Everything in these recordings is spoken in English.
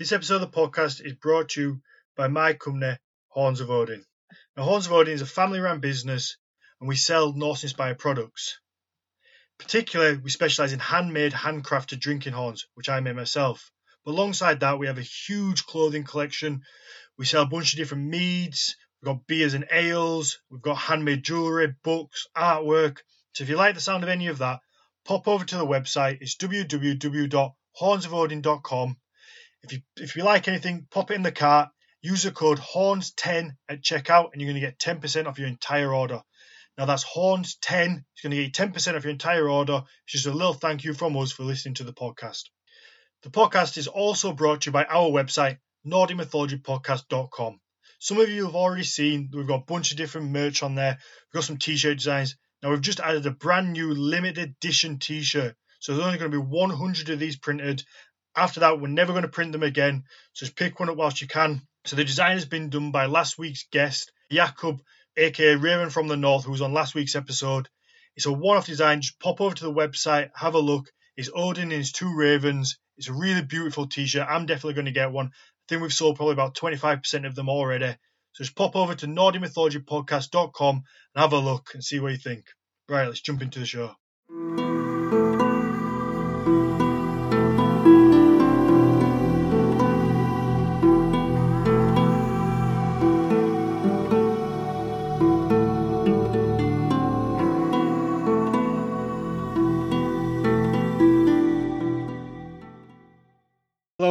This episode of the podcast is brought to you by my company, Horns of Odin. Now, Horns of Odin is a family run business and we sell Norse inspired products. Particularly, we specialize in handmade, handcrafted drinking horns, which I made myself. But alongside that, we have a huge clothing collection. We sell a bunch of different meads, we've got beers and ales, we've got handmade jewellery, books, artwork. So if you like the sound of any of that, pop over to the website. It's www.hornsofodin.com. If you if you like anything, pop it in the cart. Use the code HORNS10 at checkout, and you're going to get 10% off your entire order. Now that's HORNS10. It's going to get you 10% off your entire order. It's just a little thank you from us for listening to the podcast. The podcast is also brought to you by our website, NordicMythologyPodcast.com. Some of you have already seen we've got a bunch of different merch on there. We've got some t-shirt designs. Now we've just added a brand new limited edition t-shirt. So there's only going to be 100 of these printed. After that, we're never going to print them again. So just pick one up whilst you can. So the design has been done by last week's guest, Jakub, aka Raven from the North, who was on last week's episode. It's a one-off design. Just pop over to the website, have a look. It's Odin and his two ravens. It's a really beautiful t-shirt. I'm definitely going to get one. I think we've sold probably about 25% of them already. So just pop over to NordicMythologyPodcast.com and have a look and see what you think. Right, let's jump into the show.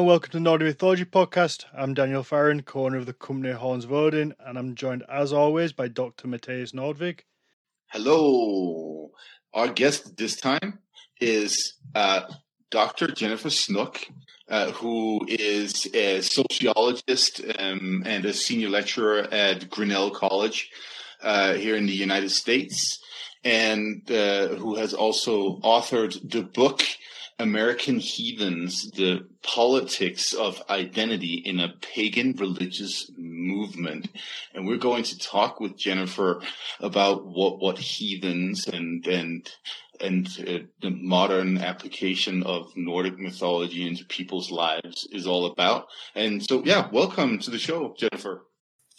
Welcome to the Nordic Mythology Podcast. I'm Daniel Farron, corner of the company Horns of Odin, and I'm joined as always by Dr. Mathias Nordvig. Hello. Our guest this time is uh, Dr. Jennifer Snook, uh, who is a sociologist um, and a senior lecturer at Grinnell College uh, here in the United States, and uh, who has also authored the book American Heathens, the politics of identity in a pagan religious movement. And we're going to talk with Jennifer about what, what heathens and, and, and uh, the modern application of Nordic mythology into people's lives is all about. And so, yeah, welcome to the show, Jennifer.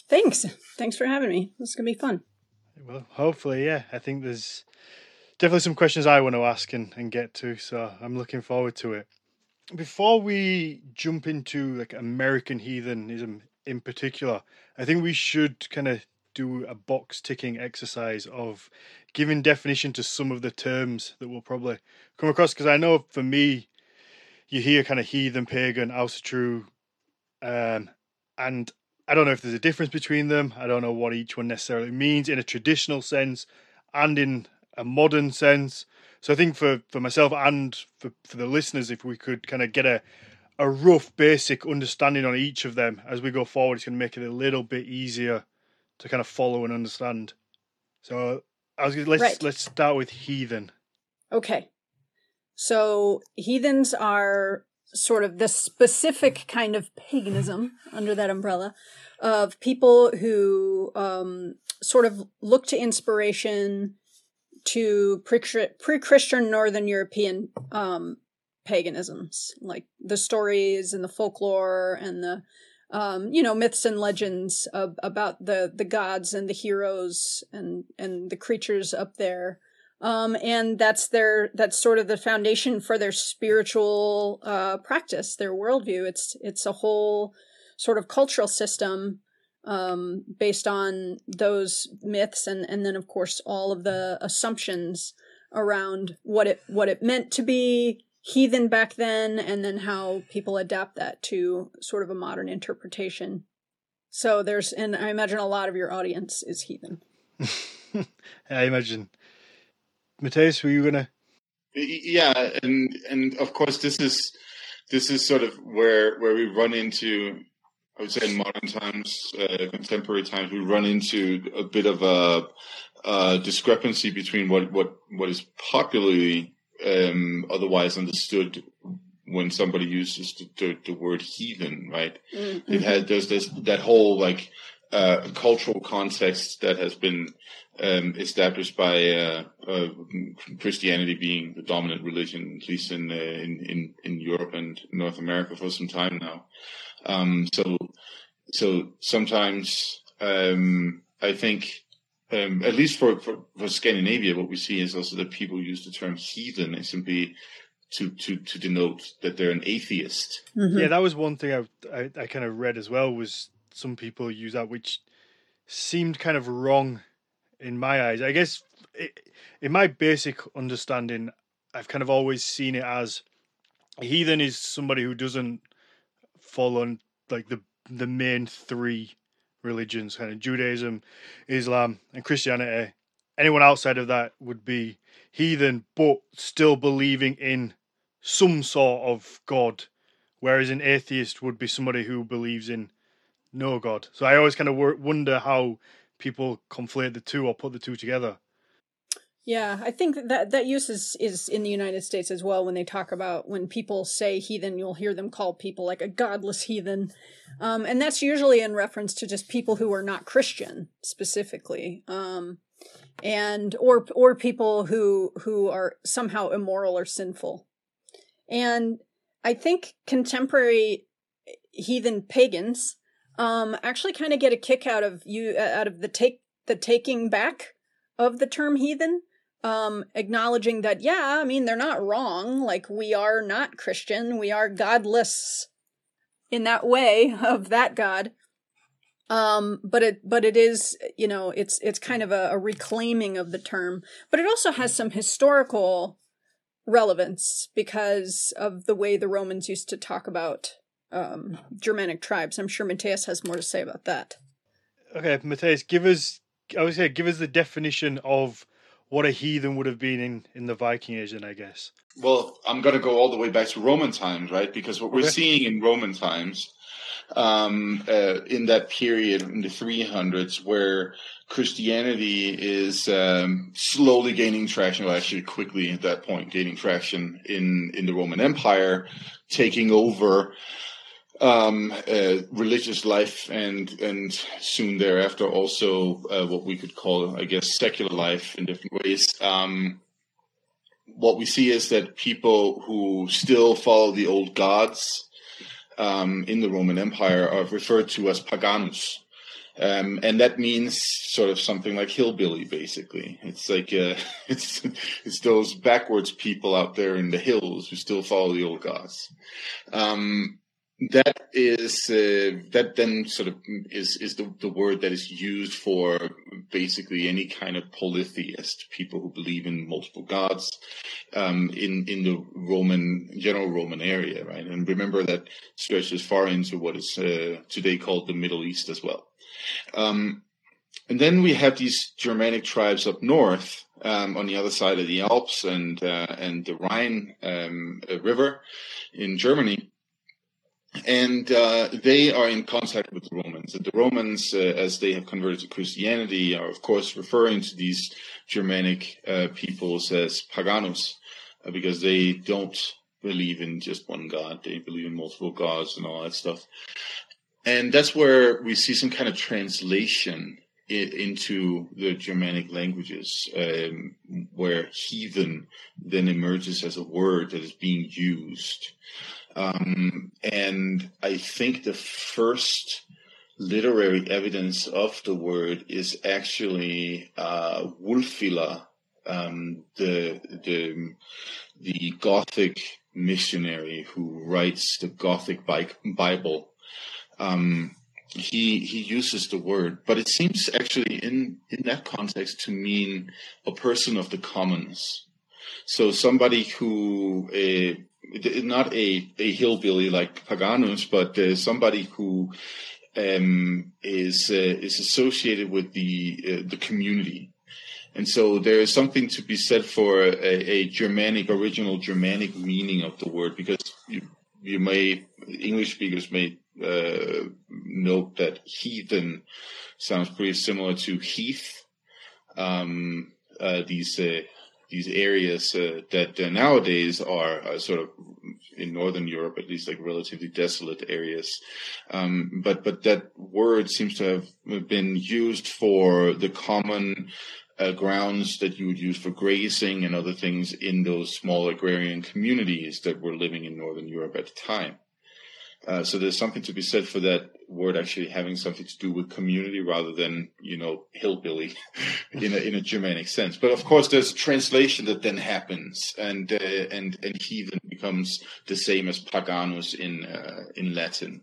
Thanks. Thanks for having me. This is going to be fun. Well, hopefully, yeah. I think there's definitely some questions I want to ask and, and get to, so I'm looking forward to it. Before we jump into like American heathenism in particular, I think we should kind of do a box ticking exercise of giving definition to some of the terms that we'll probably come across. Because I know for me, you hear kind of heathen, pagan, Asatru, um, and I don't know if there's a difference between them. I don't know what each one necessarily means in a traditional sense and in a modern sense. So I think for, for myself and for, for the listeners, if we could kind of get a a rough basic understanding on each of them as we go forward, it's going to make it a little bit easier to kind of follow and understand. So I was let's Right. let's start with heathen. Okay. So heathens are sort of the specific kind of paganism under that umbrella of people who um, sort of look to inspiration to pre Christian Northern European um, paganisms, like the stories and the folklore and the um, you know myths and legends of, about the the gods and the heroes and and the creatures up there um, and that's their that's sort of the foundation for their spiritual uh, practice, their worldview. It's it's a whole sort of cultural system um, based on those myths, and and then of course all of the assumptions around what it what it meant to be heathen back then, and then how people adapt that to sort of a modern interpretation. So there's, and I imagine a lot of your audience is heathen. I imagine. Mathias, were you gonna? Yeah, and and of course this is this is sort of where where we run into I would say in modern times, uh, contemporary times, we run into a bit of a, a discrepancy between what what what is popularly um, otherwise understood when somebody uses the, the, the word heathen, right? Mm, It had there's this that whole like uh, cultural context that has been um, established by uh, uh, Christianity being the dominant religion, at least in, uh, in, in in Europe and North America for some time now. Um, so so sometimes um, I think. Um, at least for, for, for, Scandinavia, what we see is also that people use the term heathen simply to, to, to denote that they're an atheist. Mm-hmm. Yeah, that was one thing I, I, I kind of read as well was some people use that, which seemed kind of wrong in my eyes. I guess it, in my basic understanding, I've kind of always seen it as a heathen is somebody who doesn't follow like the the main three religions, kind of Judaism, Islam, and Christianity. Anyone outside of that would be heathen, but still believing in some sort of God. Whereas an atheist would be somebody who believes in no God. So I always kind of wonder how people conflate the two or put the two together. Yeah, I think that that use is, is in the United States as well. When they talk about when people say heathen, you'll hear them call people like a godless heathen, um, and that's usually in reference to just people who are not Christian specifically, um, and or or people who who are somehow immoral or sinful. And I think contemporary heathen pagans um, actually kind of get a kick out of you uh, out of the take the taking back of the term heathen um, acknowledging that yeah i mean they're not wrong like we are not christian we are godless in that way of that god um, but it but it is you know it's it's kind of a, a reclaiming of the term but it also has some historical relevance because of the way the romans used to talk about um, Germanic tribes. I'm sure Mathias has more to say about that. Okay, Mathias, give us. I would say, give us the definition of what a heathen would have been in, in the Viking Age, then I guess. Well, I'm going to go all the way back to Roman times, right? Because what we're seeing in Roman times, um, uh, in that period in the 300s, where Christianity is um, slowly gaining traction, well, actually quickly at that point, gaining traction in in the Roman Empire, taking over um, uh, religious life and and soon thereafter also uh, what we could call, I guess, secular life in different ways. Um, what we see is that people who still follow the old gods um, in the Roman Empire are referred to as paganus. Um, and that means sort of something like hillbilly, basically. It's like uh, it's it's those backwards people out there in the hills who still follow the old gods. Um, that is uh, that then sort of is is the, the word that is used for basically any kind of polytheist people who believe in multiple gods um, in in the Roman general Roman area, right? And remember that stretches far into what is uh, today called the Middle East as well. Um, and then we have these Germanic tribes up north um, on the other side of the Alps and uh, and the Rhine um, River in Germany and uh, they are in contact with the Romans. And the Romans, uh, as they have converted to Christianity, are of course referring to these Germanic uh, peoples as paganus, uh, because they don't believe in just one god; they believe in multiple gods and all that stuff. And that's where we see some kind of translation into the Germanic languages, um, where heathen then emerges as a word that is being used. Um, and I think the first literary evidence of the word is actually uh, Wulfila, um, the the the Gothic missionary who writes the Gothic Bible. Um, he he uses the word, but it seems actually in in that context to mean a person of the commons. So somebody who uh, not a, a hillbilly like Paganus, but uh, somebody who um, is uh, is associated with the uh, the community. And so there is something to be said for a, a, Germanic, original Germanic meaning of the word, because you, you may English speakers may uh, note that heathen sounds pretty similar to heath. Um, uh, these uh, these areas uh, that uh, nowadays are uh, sort of in northern Europe, at least like relatively desolate areas. Um, but but that word seems to have been used for the common uh, grounds that you would use for grazing and other things in those small agrarian communities that were living in northern Europe at the time. Uh, so there's something to be said for that word actually having something to do with community rather than you know hillbilly in a in a Germanic sense. But of course, there's a translation that then happens, and uh, and and heathen becomes the same as paganus in uh, in Latin,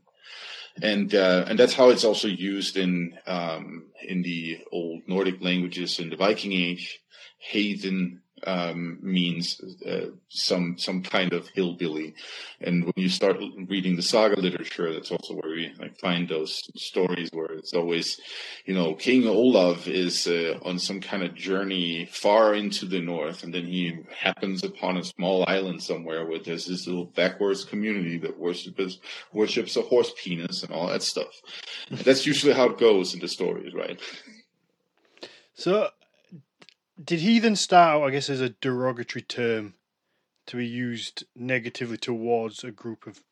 and uh, and that's how it's also used in um, in the old Nordic languages in the Viking Age. Heathen um, means uh, some some kind of hillbilly. And when you start reading the saga literature, that's also where we like find those stories where it's always, you know, King Olaf is uh, on some kind of journey far into the north, and then he happens upon a small island somewhere where there's this little backwards community that worships worships a horse penis and all that stuff. That's usually how it goes in the stories, right? So did heathen start out, I guess, as a derogatory term to be used negatively towards a group of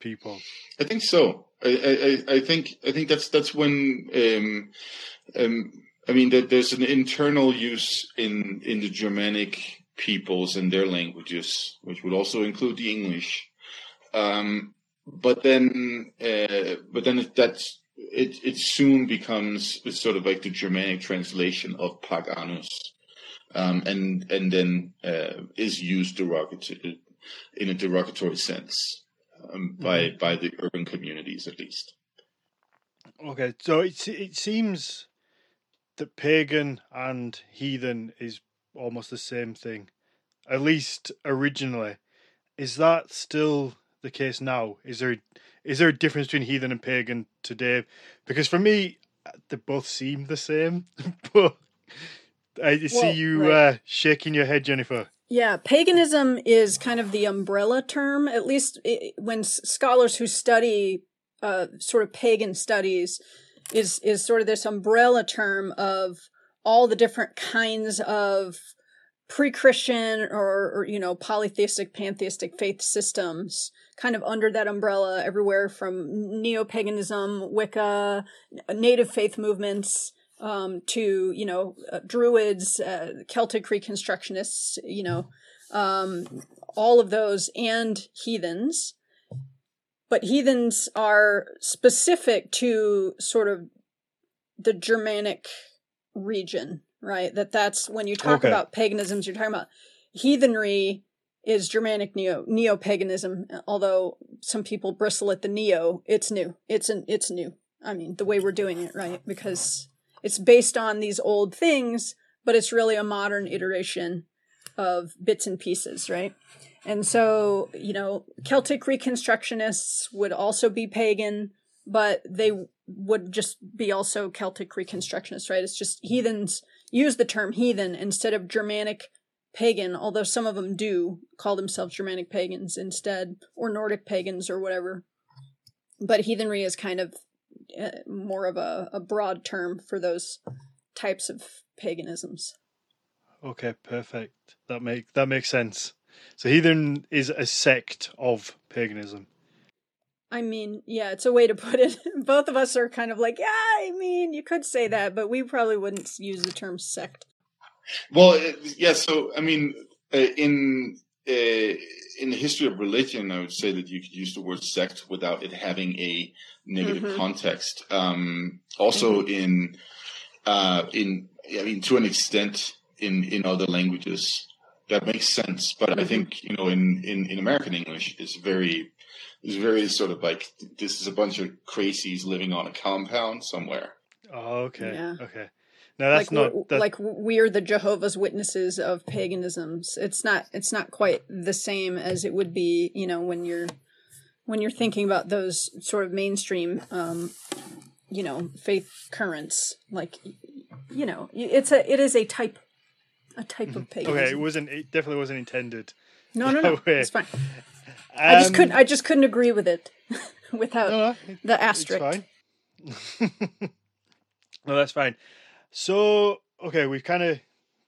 people? I think so. I, I, I think I think that's that's when um, um, I mean that there's an internal use in in the Germanic peoples and their languages, which would also include the English. Um, but then, uh, but then that's it. It soon becomes sort of like the Germanic translation of paganus um, and and then uh, is used derogatory in a derogatory sense um, by mm-hmm. by the urban communities at least. Okay, so it it seems that pagan and heathen is almost the same thing, at least originally. Is that still the case now? Is there is there a difference between heathen and pagan today? Because for me, they both seem the same, but I see well, you right. uh, shaking your head, Jennifer. Yeah, paganism is kind of the umbrella term, at least it, when scholars who study uh, sort of pagan studies is is sort of this umbrella term of all the different kinds of pre-Christian or, or, you know polytheistic pantheistic faith systems kind of under that umbrella everywhere from neo-paganism wicca native faith movements um, to you know uh, druids, uh, Celtic reconstructionists, you know, um, all of those, and heathens. But heathens are specific to sort of the Germanic region, right? That that's when you talk okay. about paganisms, you're talking about heathenry is Germanic neo neo paganism. Although some people bristle at the neo, it's new. It's an it's new. I mean, the way we're doing it, right? Because it's based on these old things, but it's really a modern iteration of bits and pieces, right? And so, you know, Celtic reconstructionists would also be pagan, but they would just be also Celtic reconstructionists, right? It's just heathens use the term heathen instead of Germanic pagan, although some of them do call themselves Germanic pagans instead, or Nordic pagans or whatever. But heathenry is kind of more of a, a broad term for those types of paganisms. Okay, perfect. That make that makes sense. So heathen is a sect of paganism. I mean, yeah, it's a way to put it. Both of us are kind of like, yeah, I mean, you could say that, but we probably wouldn't use the term sect. Well, yeah. So, I mean, uh, in uh, in the history of religion, I would say that you could use the word sect without it having a negative mm-hmm. context. Um, also mm-hmm. in uh, in I mean to an extent in in other languages that makes sense, but mm-hmm. I think you know in, in in American English it's very it's very sort of like this is a bunch of crazies living on a compound somewhere. Oh, okay, yeah. okay. No, that's like, not that's... like we're the Jehovah's Witnesses of paganisms. It's not it's not quite the same as it would be, you know, when you're when you're thinking about those sort of mainstream um, you know faith currents like you know it's a it is a type a type of paganism. okay it wasn't it definitely wasn't intended. No no no it's fine. Um, i just couldn't i just couldn't agree with it without no, the asterisk. no that's fine. So okay we've kind of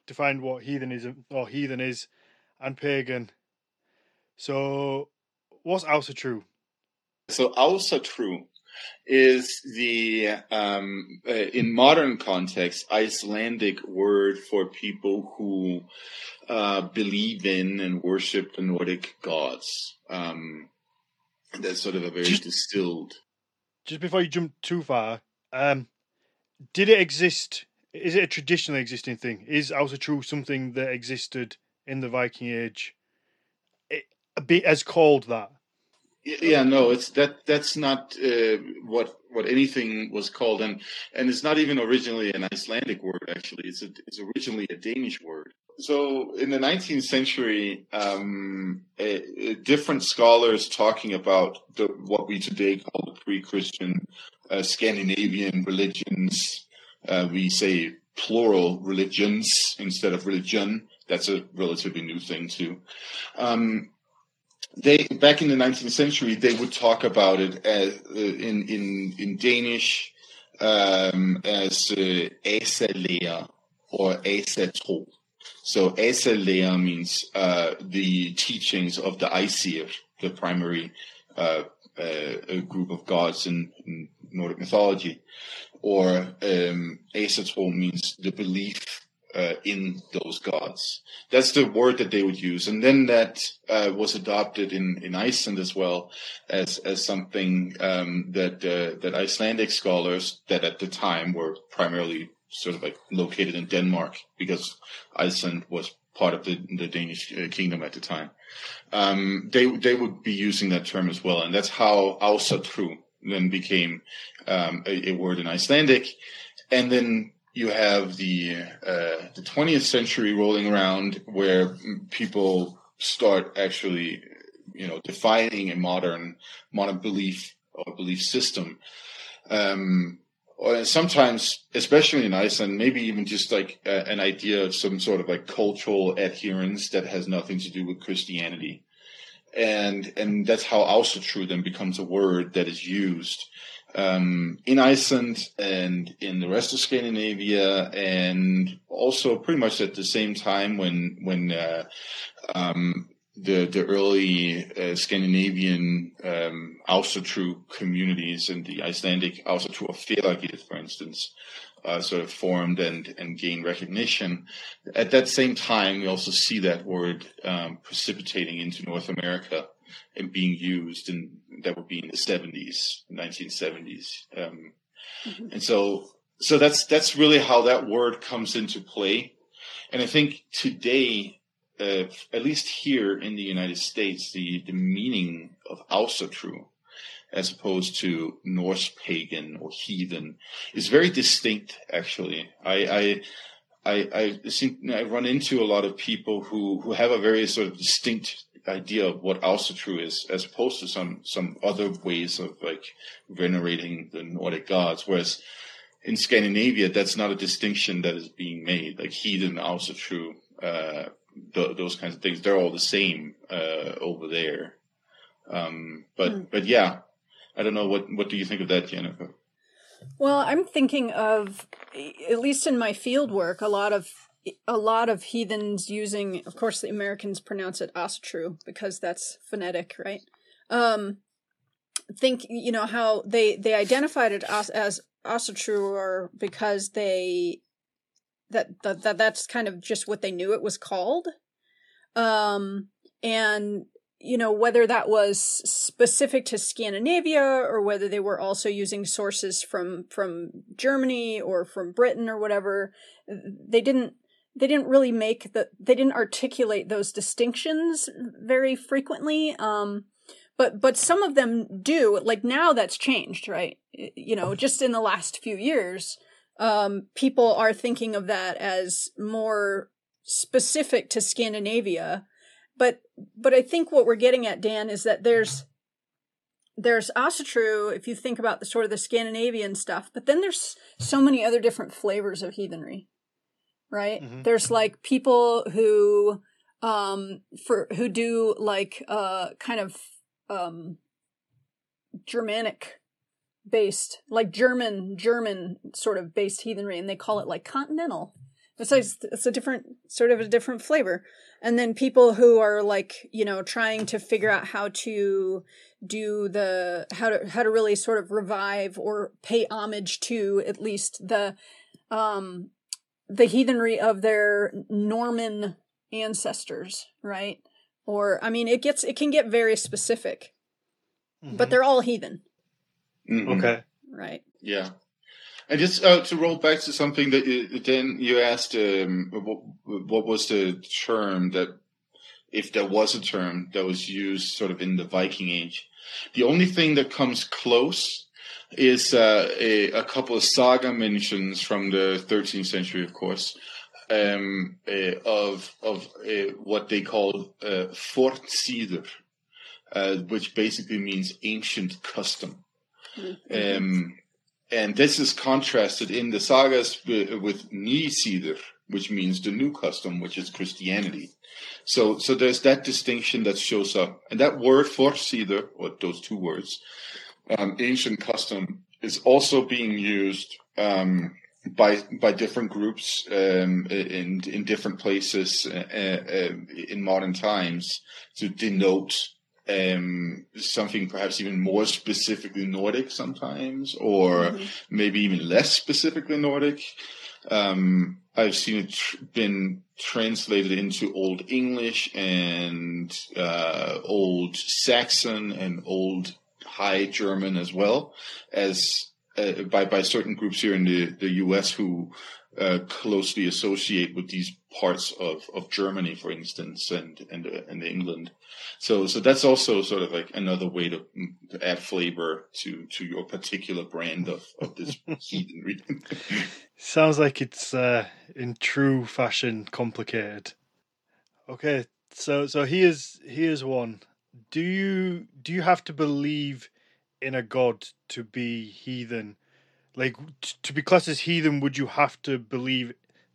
defined what heathenism or heathen is and pagan. So, what's Ásatrú? So, True is the um, uh, in modern context Icelandic word for people who uh, believe in and worship the Nordic gods. Um, that's sort of a very just, distilled. Just before you jump too far, um, did it exist? Is it a traditionally existing thing? Is Ásatrú something that existed in the Viking Age? It, as called that yeah no it's that that's not uh, what what anything was called. And and it's not even originally an icelandic word actually. It's a, it's originally a danish word. So in the 19th century um, different scholars talking about the, what we today call the pre-christian uh, scandinavian religions uh, we say plural religions instead of religion. That's a relatively new thing too. Um, they back in the 19th century they would talk about it as uh, in in in Danish um, as uh, Asalære or Asatro. So Asalære means uh, the teachings of the Aesir, the primary uh, uh, group of gods in, in Nordic mythology, or um, Asatro means the belief uh, in those gods. That's the word that they would use, and then that uh, was adopted in, in Iceland as well as as something um, that uh, that Icelandic scholars that at the time were primarily sort of like located in Denmark because Iceland was part of the, the Danish uh, kingdom at the time. Um, they they would be using that term as well, and that's how Ásatrú then became um, a, a word in Icelandic, and then you have the uh, the 20th century rolling around where people start actually you know defining a modern modern belief or belief system. Um, or sometimes especially in iceland maybe even just like a, an idea of some sort of like cultural adherence that has nothing to do with christianity. And and that's how Ásatrú then becomes a word that is used um, in Iceland and in the rest of Scandinavia, and also pretty much at the same time when when uh, um, the the early uh, Scandinavian um, communities and the Icelandic Ásatrú Félagið, for instance, uh, sort of formed and and gained recognition. At that same time, we also see that word um, precipitating into North America and being used, and that would be in the 70s, 1970s. Um, mm-hmm. And so, so that's that's really how that word comes into play. And I think today, uh, at least here in the United States, the the meaning of Ásatrú, as opposed to Norse pagan or heathen, is very distinct. Actually, I. I I, I, seem, I run into a lot of people who, who have a very sort of distinct idea of what Ásatrú is, as opposed to some some other ways of like venerating the Nordic gods. Whereas in Scandinavia, that's not a distinction that is being made. Like heathen, Ásatrú, uh, th- those kinds of things, they're all the same uh, over there. Um, but mm. but yeah, I don't know what what do you think of that, Jennifer? Well, I'm thinking of, at least in my field work, a lot of a lot of heathens using, of course, the Americans pronounce it Asatru because that's phonetic, right? Um, think you know how they they identified it as, as Asatru or because they that, that that that's kind of just what they knew it was called. Um, and you know whether that was specific to Scandinavia or whether they were also using sources from from Germany or from Britain or whatever they didn't they didn't really make the they didn't articulate those distinctions very frequently um but but some of them do like now that's changed right? You know just in the last few years um people are thinking of that as more specific to Scandinavia but but I think what we're getting at Dan is that there's there's Asatru if you think about the sort of the Scandinavian stuff but then there's so many other different flavors of heathenry right? Mm-hmm. There's like people who um for who do like uh kind of um Germanic based like German German sort of based heathenry and they call it like continental It's like, it's a different sort of a different flavor. And then people who are like, you know, trying to figure out how to do the how to how to really sort of revive or pay homage to at least the um the heathenry of their Norman ancestors, right? Or I mean it gets it can get very specific. Mm-hmm. But they're all heathen. Mhm. okay. Right. Yeah. And just uh, to roll back to something that you, then you asked, um, what, what was the term that, if there was a term that was used sort of in the Viking Age? The only thing that comes close is uh, a, a couple of saga mentions from the 13th century, of course, um, uh, of of uh, what they call uh, fortsider, uh, which basically means ancient custom. Mm-hmm. Um, and this is contrasted in the sagas with, Nisider, which means the new custom, which is Christianity. So, so there's that distinction that shows up, and that word forsider, or those two words, um, ancient custom, is also being used um, by by different groups um, in in different places uh, uh, in modern times to denote um, something perhaps even more specifically Nordic sometimes, or Mhm. maybe even less specifically Nordic. Um, I've seen it tr- been translated into Old English and uh, Old Saxon and Old High German as well as uh, by by certain groups here in the, the U.S. who uh, closely associate with these parts of, of Germany, for instance, and and uh, and England. So so that's also sort of like another way to, to add flavor to to your particular brand of of this heathenry. Sounds like it's uh, in true fashion complicated. Okay, so so here's here's one. Do you do you have to believe in a god to be heathen? Like to be classed as heathen, would you have to believe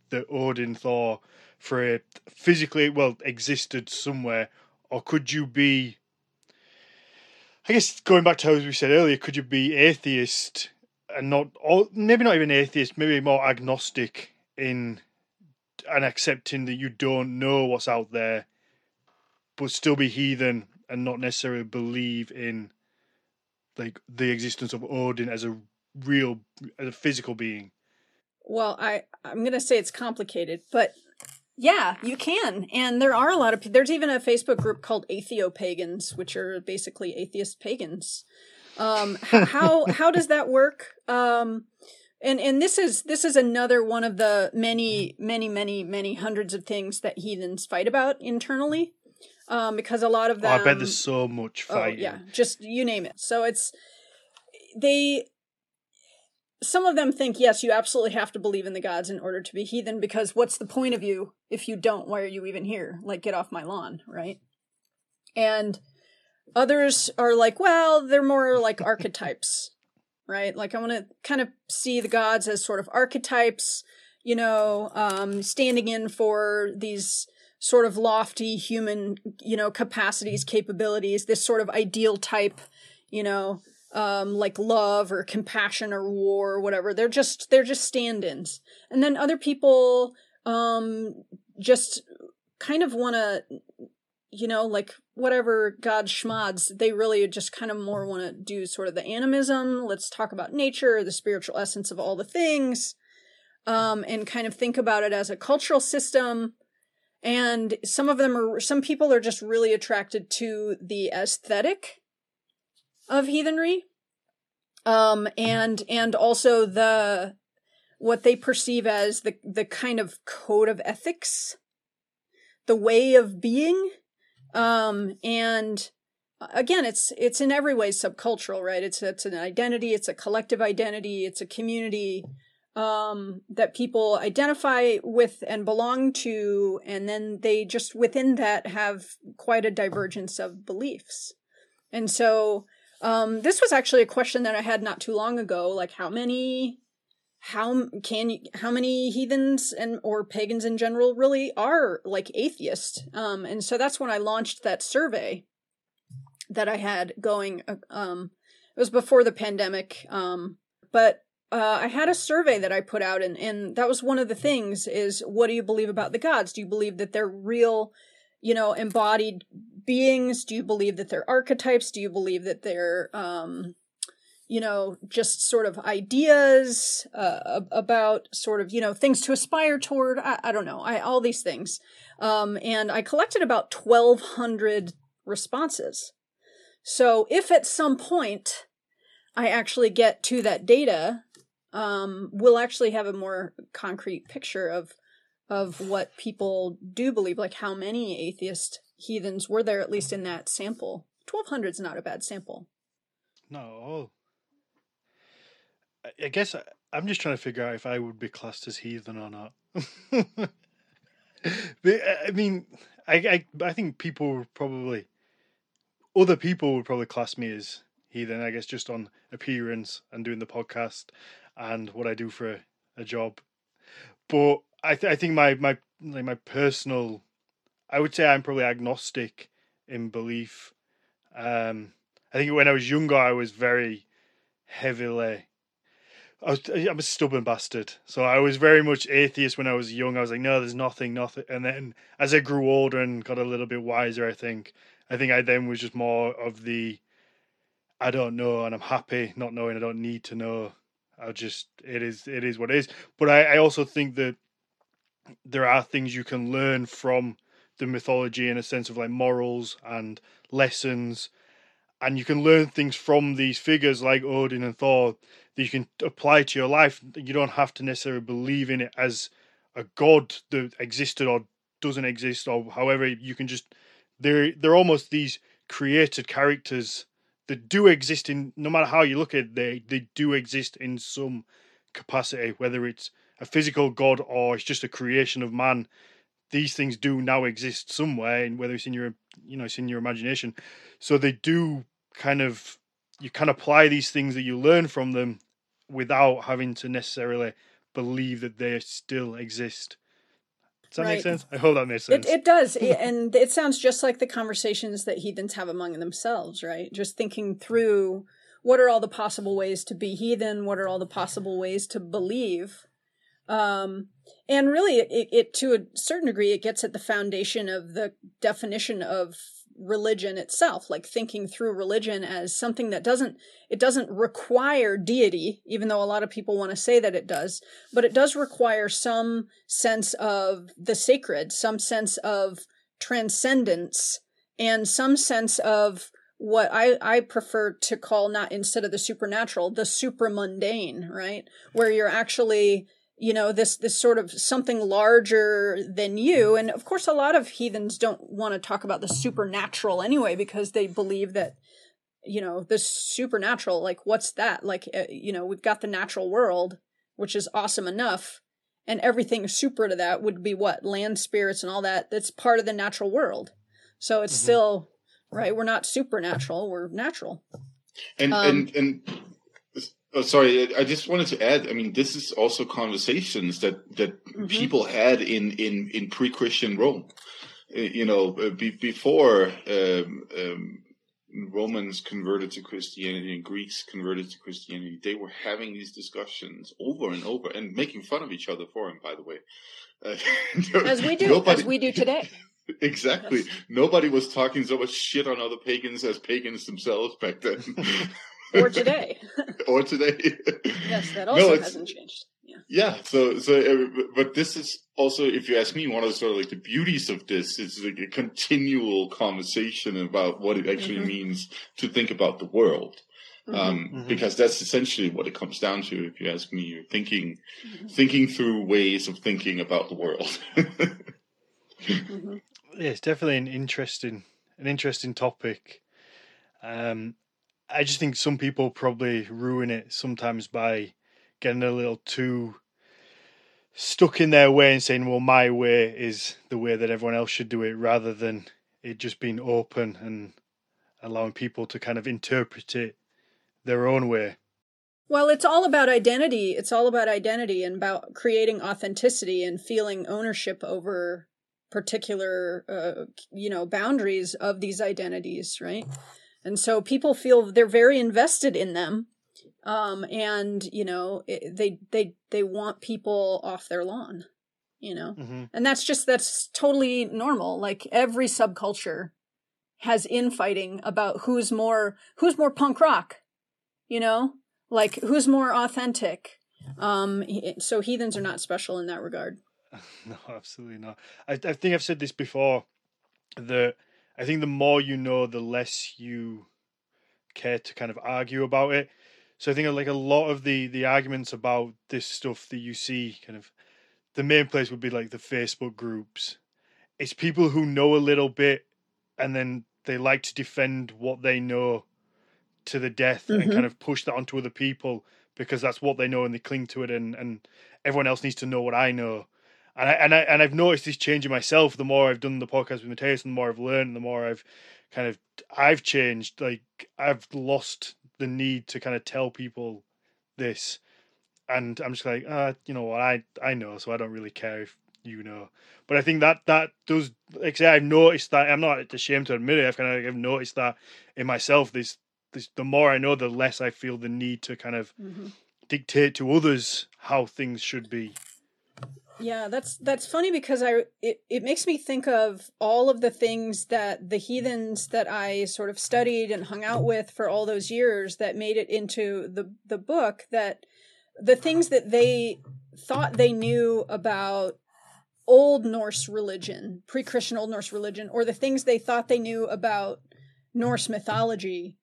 that Odin, Thor, Frey physically well existed somewhere, or could you be? I guess going back to how we said earlier, could you be atheist and not, or maybe not even atheist, maybe more agnostic in and accepting that you don't know what's out there, but still be heathen and not necessarily believe in like the existence of Odin as a real, as a physical being. Well, I I'm gonna say it's complicated, but yeah, you can, and there are a lot of. There's even a Facebook group called Atheopagans, which are basically atheist pagans. Um, how how does that work? Um, and and this is this is another one of the many many many many hundreds of things that heathens fight about internally, um, because a lot of Oh, them. I bet there's so much fighting. Oh fighting. yeah, just you name it. So it's they. Some of them think yes, you absolutely have to believe in the gods in order to be heathen. Because what's the point of you if you don't? Why are you even here? Like, get off my lawn, right? And others are like, well, they're more like archetypes, right? Like, I want to kind of see the gods as sort of archetypes, you know, um, standing in for these sort of lofty human, you know, capacities, capabilities, this sort of ideal type, you know, um, like love or compassion or war or whatever. They're just they're just stand-ins. And then other people um just kind of want to you know, like whatever God schmods, they really just kind of more want to do sort of the animism. Let's talk about nature, the spiritual essence of all the things, um, and kind of think about it as a cultural system. And some of them are, some people are just really attracted to the aesthetic of heathenry, um, and and also the what they perceive as the the kind of code of ethics, the way of being. Um and again it's it's in every way subcultural right? It's it's an identity it's a collective identity it's a community um that people identify with and belong to and then they just within that have quite a divergence of beliefs. And so um this was actually a question that i had not too long ago like how many how can you how many heathens and or pagans in general really are like atheist um and so that's when i launched that survey that i had going uh, um it was before the pandemic um but uh, I had a survey that I put out, and, and that was one of the things is what do you believe about the gods? Do you believe that they're real, you know, embodied beings? Do you believe that they're archetypes? Do you believe that they're, um, you know, just sort of ideas uh, about sort of, you know, things to aspire toward? I, I don't know. I all these things. Um, and I collected about 1,200 responses. So if at some point I actually get to that data, um, we'll actually have a more concrete picture of of what people do believe, like how many atheist heathens were there, at least in that sample. Twelve hundred is not a bad sample. No, I guess I, I'm just trying to figure out if I would be classed as heathen or not. but, I mean, I, I I think people probably other people would probably class me as heathen. I guess just on appearance and doing the podcast and what I do for a, a job. But I th- I think my my like my personal, I would say I'm probably agnostic in belief. Um, I think when I was younger, I was very heavily. I was, I'm a stubborn bastard, so I was very much atheist when I was young. I was like, no, there's nothing, nothing. And then as I grew older and got a little bit wiser, I think, I think I then was just more of the, I don't know, and I'm happy not knowing. I don't need to know. I just it is it is what it is. But I, I also think that there are things you can learn from the mythology in a sense of like morals and lessons and you can learn things from these figures like Odin and Thor that you can apply to your life. You don't have to necessarily believe in it as a god that existed or doesn't exist or however you can just they're they're almost these created characters that do exist in no matter how you look at it, they they do exist in some capacity, whether it's a physical god or it's just a creation of man. These things do now exist somewhere, and whether it's in your you know it's in your imagination. So they do kind of you can apply these things that you learn from them without having to necessarily believe that they still exist. Does that right. make sense? I hope that makes sense. It, it does. and it sounds just like the conversations that heathens have among themselves, right? Just thinking through what are all the possible ways to be heathen? What are all the possible ways to believe? Um, and really, it, it, to a certain degree, it gets at the foundation of the definition of religion itself like thinking through religion as something that doesn't it doesn't require deity even though a lot of people want to say that it does but it does require some sense of the sacred some sense of transcendence and some sense of what I, I prefer to call not instead of the supernatural the supramundane right? Where you're actually you know this this sort of something larger than you. And of course a lot of heathens don't want to talk about the supernatural anyway because they believe that you know the supernatural like what's that? Like uh, you know we've got the natural world which is awesome enough and everything super to that would be what? Land spirits and all that that's part of the natural world. So it's mm-hmm. still right we're not supernatural we're natural. And um, and and Oh, sorry. I just wanted to add. I mean, this is also conversations that that mm-hmm. people had in in in pre-Christian Rome. Uh, you know, uh, be, before um, um, Romans converted to Christianity and Greeks converted to Christianity, they were having these discussions over and over and making fun of each other for them. By the way, uh, as we do, nobody, as we do today. Exactly. Yes. Nobody was talking so much shit on other pagans as pagans themselves back then. or today. or today. yes, that also no, hasn't changed. Yeah. Yeah. So, so, uh, but this is also, if you ask me, one of the sort of like the beauties of this is like a continual conversation about what it actually mm-hmm. means to think about the world. Mm-hmm. Um, mm-hmm. because that's essentially what it comes down to. If you ask me, you're thinking, mm-hmm. thinking through ways of thinking about the world. Mm-hmm. yeah, it's definitely an interesting, an interesting topic. Um, I just think some people probably ruin it sometimes by getting a little too stuck in their way and saying, well, my way is the way that everyone else should do it, rather than it just being open and allowing people to kind of interpret it their own way. Well, it's all about identity. It's all about identity and about creating authenticity and feeling ownership over particular, uh, you know, boundaries of these identities, right? And so people feel they're very invested in them um, and you know it, they they they want people off their lawn, you know, hmm and that's just that's totally normal. Like every subculture has infighting about who's more who's more punk rock, you know, like who's more authentic. Um, so heathens are not special in that regard. No, absolutely not. I, I think I've said this before. That I think the more you know, the less you care to kind of argue about it. So I think like a lot of the the arguments about this stuff that you see, kind of, the main place would be like the Facebook groups. It's people who know a little bit, and then they like to defend what they know to the death and Mhm. kind of push that onto other people because that's what they know and they cling to it and and everyone else needs to know what I know. And I and I and I've noticed this change in myself. The more I've done the podcast with Mathias, and the more I've learned, the more I've kind of I've changed. Like I've lost the need to kind of tell people this, and I'm just like, uh, you know what, I I know, so I don't really care if you know. But I think that that does, like I say, I've noticed that. I'm not ashamed to admit it. I've kind of I've noticed that in myself. This this the more I know, the less I feel the need to kind of Mm-hmm. dictate to others how things should be. Yeah, that's that's funny because I it, it makes me think of all of the things that the heathens that I sort of studied and hung out with for all those years that made it into the the book that the things that they thought they knew about old Norse religion, pre-Christian old Norse religion or the things they thought they knew about Norse mythology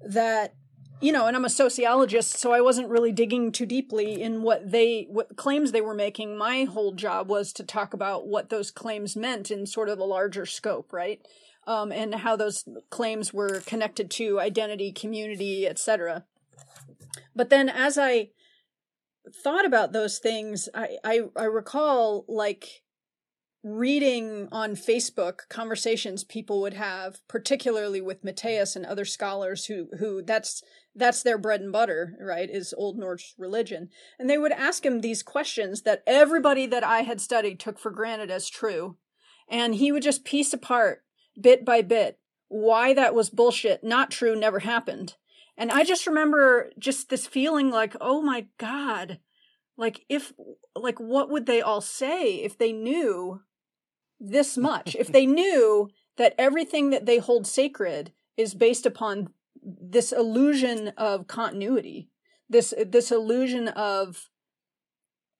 that you know, and I'm a sociologist, so I wasn't really digging too deeply in what they what claims they were making. My whole job was to talk about what those claims meant in sort of the larger scope, right? Um, and how those claims were connected to identity, community, etc. But then, as I thought about those things, I, I I recall like reading on Facebook conversations people would have, particularly with Mathias and other scholars who who that's that's their bread and butter, right? Is Old Norse religion, and they would ask him these questions that everybody that I had studied took for granted as true, and he would just piece apart bit by bit why that was bullshit, not true, never happened. And I just remember just this feeling like, oh my god, like if like what would they all say if they knew this much if they knew that everything that they hold sacred is based upon this illusion of continuity this this illusion of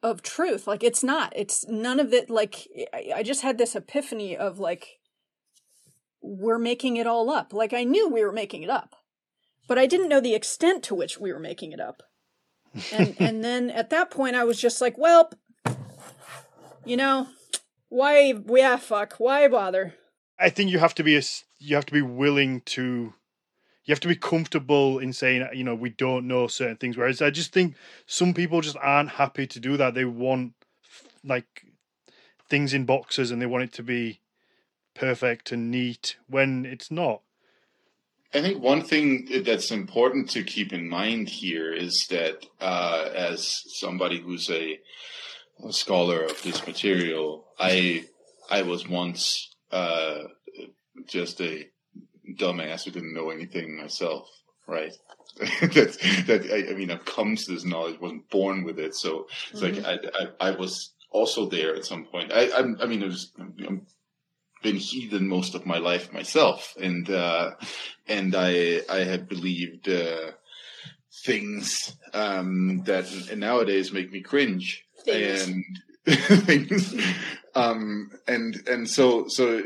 of truth. Like it's not it's none of it like I, I just had this epiphany of like we're making it all up. Like i knew we were making it up but i didn't know the extent to which we were making it up. And and then at that point i was just like well you know why yeah fuck why bother? I think you have to be a, s- you have to be willing to you have to be comfortable in saying you know we don't know certain things. Whereas I just think some people just aren't happy to do that. They want like things in boxes and they want it to be perfect and neat when it's not. I think one thing that's important to keep in mind here is that uh, as somebody who's a, a scholar of this material, I I was once uh, just a dumbass who didn't know anything myself, right? that that I, I mean, I've come to this knowledge, wasn't born with it, so it's like I, I I was also there at some point. I I, I mean, it was. I'm, been heathen most of my life myself, and uh, and I I had believed uh, things um, that nowadays make me cringe Things. and things. Um, and and so so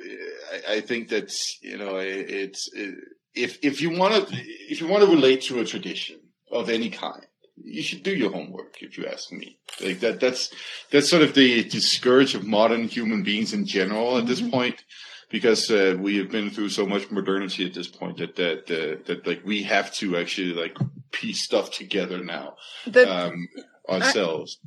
I, I think that you know it's it, if if you want to if you want to relate to a tradition of any kind. You should do your homework, if you ask me. Like that, that's that's sort of the, the scourge of modern human beings in general at this Mhm. point because uh, we have been through so much modernity at this point that that uh, that like we have to actually like piece stuff together now the, um, ourselves.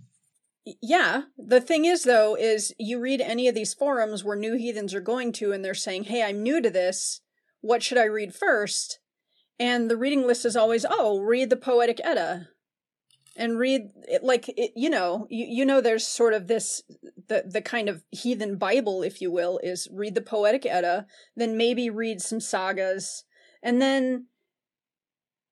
Yeah. The thing is though is you read any of these forums where new heathens are going to and they're saying hey i'm new to this. What should i read first? And the reading list is always oh read the poetic edda and read it like it, you know you, you know there's sort of this the the kind of heathen bible if you will is read the poetic edda then maybe read some sagas and then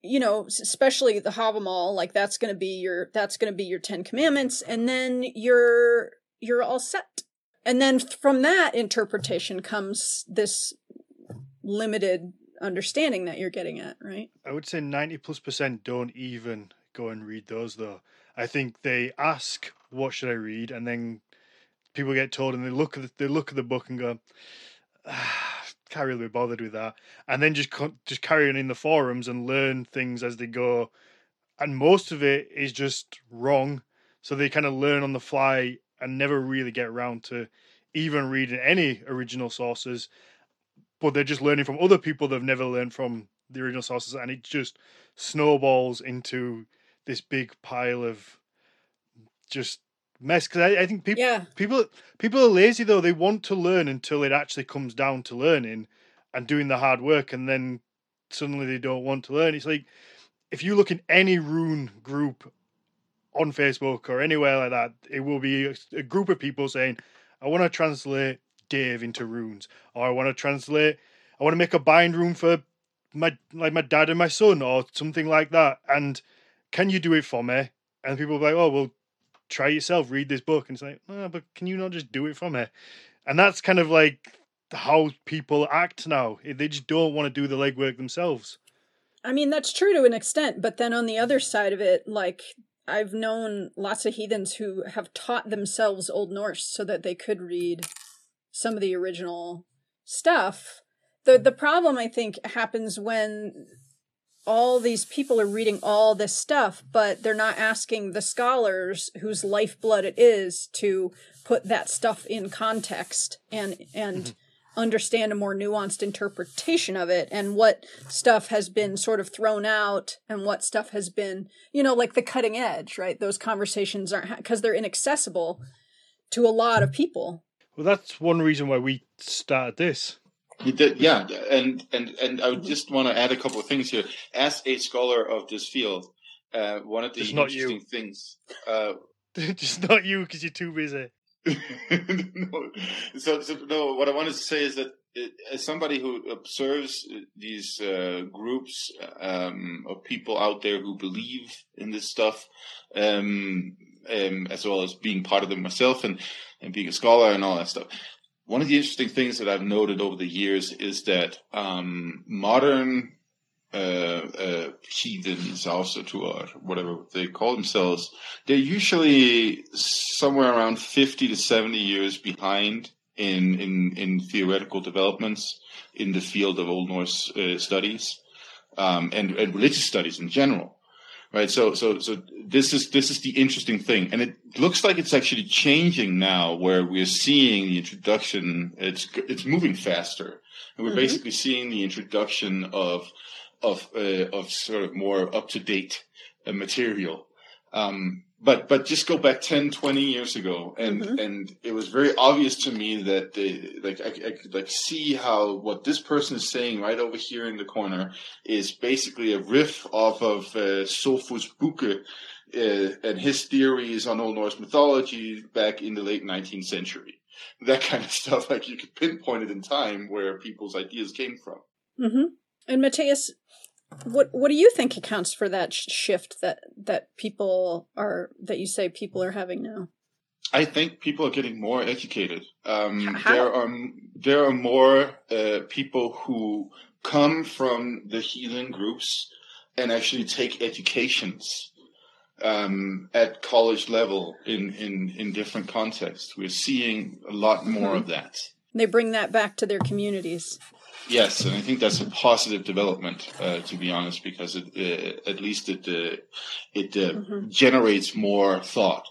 you know, especially the Havamal, like that's going to be your that's going to be your 10 commandments and then you're you're all set. And then from that interpretation comes this limited understanding that you're getting at, right? I would say 90 plus percent don't even go and read those though. I think they ask, "What should I read?" and then people get told, and they look at the, they look at the book and go, ah, "Can't really be bothered with that," and then just just carry on in the forums and learn things as they go. And most of it is just wrong, so they kind of learn on the fly and never really get around to even reading any original sources. But they're just learning from other people they've never learned from the original sources, and it just snowballs into this big pile of just mess. Because I, I, think people, yeah. people, people are lazy though. They want to learn until it actually comes down to learning and doing the hard work, and then suddenly they don't want to learn. It's like if you look in any rune group on Facebook or anywhere like that, it will be a, a group of people saying, "I want to translate Dave into runes, or I want to translate, I want to make a bind rune for my like my dad and my son, or something like that." And can you do it for me? And people will be like, "Oh, well, try yourself. Read this book." And it's like, "Oh, but can you not just do it from me?" And that's kind of like how people act now. Eh, they just don't want to do the legwork themselves. I mean, that's true to an extent, but then on the other side of it, like I've known lots of heathens who have taught themselves Old Norse so that they could read some of the original stuff. The the problem I think happens when all these people are reading all this stuff, but they're not asking the scholars whose lifeblood it is to put that stuff in context and and mm-hmm understand a more nuanced interpretation of it and what stuff has been sort of thrown out and what stuff has been, you know, like the cutting edge, right? Those conversations aren't because they're inaccessible to a lot of people. Well, that's one reason why we started this. Did, yeah, and and and I just want to add a couple of things here. As a scholar of this field, uh, one of the just interesting things. Uh, just not you because you're too busy. no. So, so, no. What I wanted to say is that it, as somebody who observes these uh, groups um, of people out there who believe in this stuff, um, um, as well as being part of them myself and and being a scholar and all that stuff. One of the interesting things that I've noted over the years is that um, modern uh, uh, heathens Ásatrú or whatever they call themselves, they're usually somewhere around 50 to 70 years behind in, in, in theoretical developments in the field of Old Norse uh, studies um, and, and religious studies in general. Right, so so so this is this is the interesting thing, and it looks like it's actually changing now, where we're seeing the introduction. It's it's moving faster, and we're mm-hmm. basically seeing the introduction of of uh, of sort of more up to date uh, material. Um, but but just go back 10, 20 years ago, and mm-hmm. and it was very obvious to me that they like I, I, could like see how what this person is saying right over here in the corner is basically a riff off of uh, Sophus Bugge. Uh, and his theories on Old Norse mythology back in the late 19th century. That kind of stuff, like you could pinpoint it in time where people's ideas came from. Mm-hmm. And Mathias, what what do you think accounts for that shift that that people are that you say people are having now? I think people are getting more educated. Um, there are there are more uh, people who come from the healing groups and actually take educations um, at college level in, in, in different contexts. We're seeing a lot more mm-hmm. of that. They bring that back to their communities. Yes, and I think that's a positive development, uh, to be honest, because it, uh, at least it uh, it uh, mm-hmm. generates more thought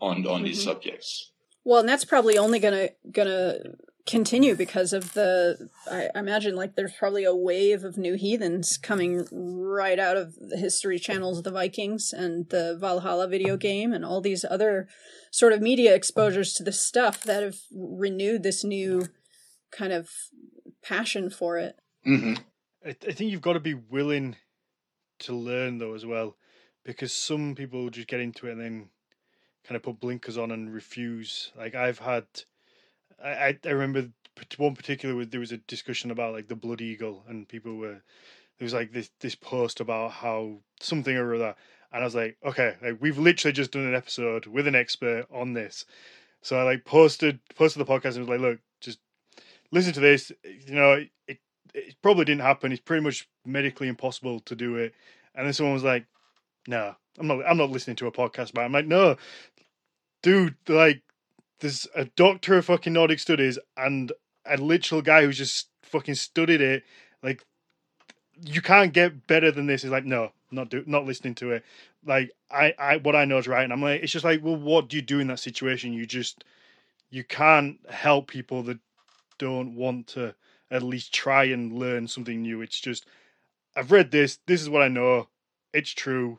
on on mm-hmm. these subjects. Well, and that's probably only gonna gonna continue because of the I imagine like there's probably a wave of new heathens coming right out of the history channels of the Vikings and the Valhalla video game and all these other sort of media exposures to the stuff that have renewed this new kind of passion for it. Mm-hmm. I, I think you've got to be willing to learn though as well, because some people just get into it and then kind of put blinkers on and refuse. Like I've had, I I remember one particular there was a discussion about like the blood eagle and people were there was like this this post about how something or other, and I was like, okay, like we've literally just done an episode with an expert on this. So I like posted posted the podcast and was like, look, just listen to this. You know, it it probably didn't happen. It's pretty much medically impossible to do it. And then someone was like, no, I'm not I'm not listening to a podcast it. I'm like, no, dude, like there's a doctor of fucking Nordic studies and a literal guy who's just fucking studied it. Like you can't get better than this. Is like, no, not do not listening to it. Like I, I what I know is right. And I'm like, it's just like, well, what do you do in that situation? You just you can't help people that don't want to at least try and learn something new. It's just I've read this, this is what I know. It's true.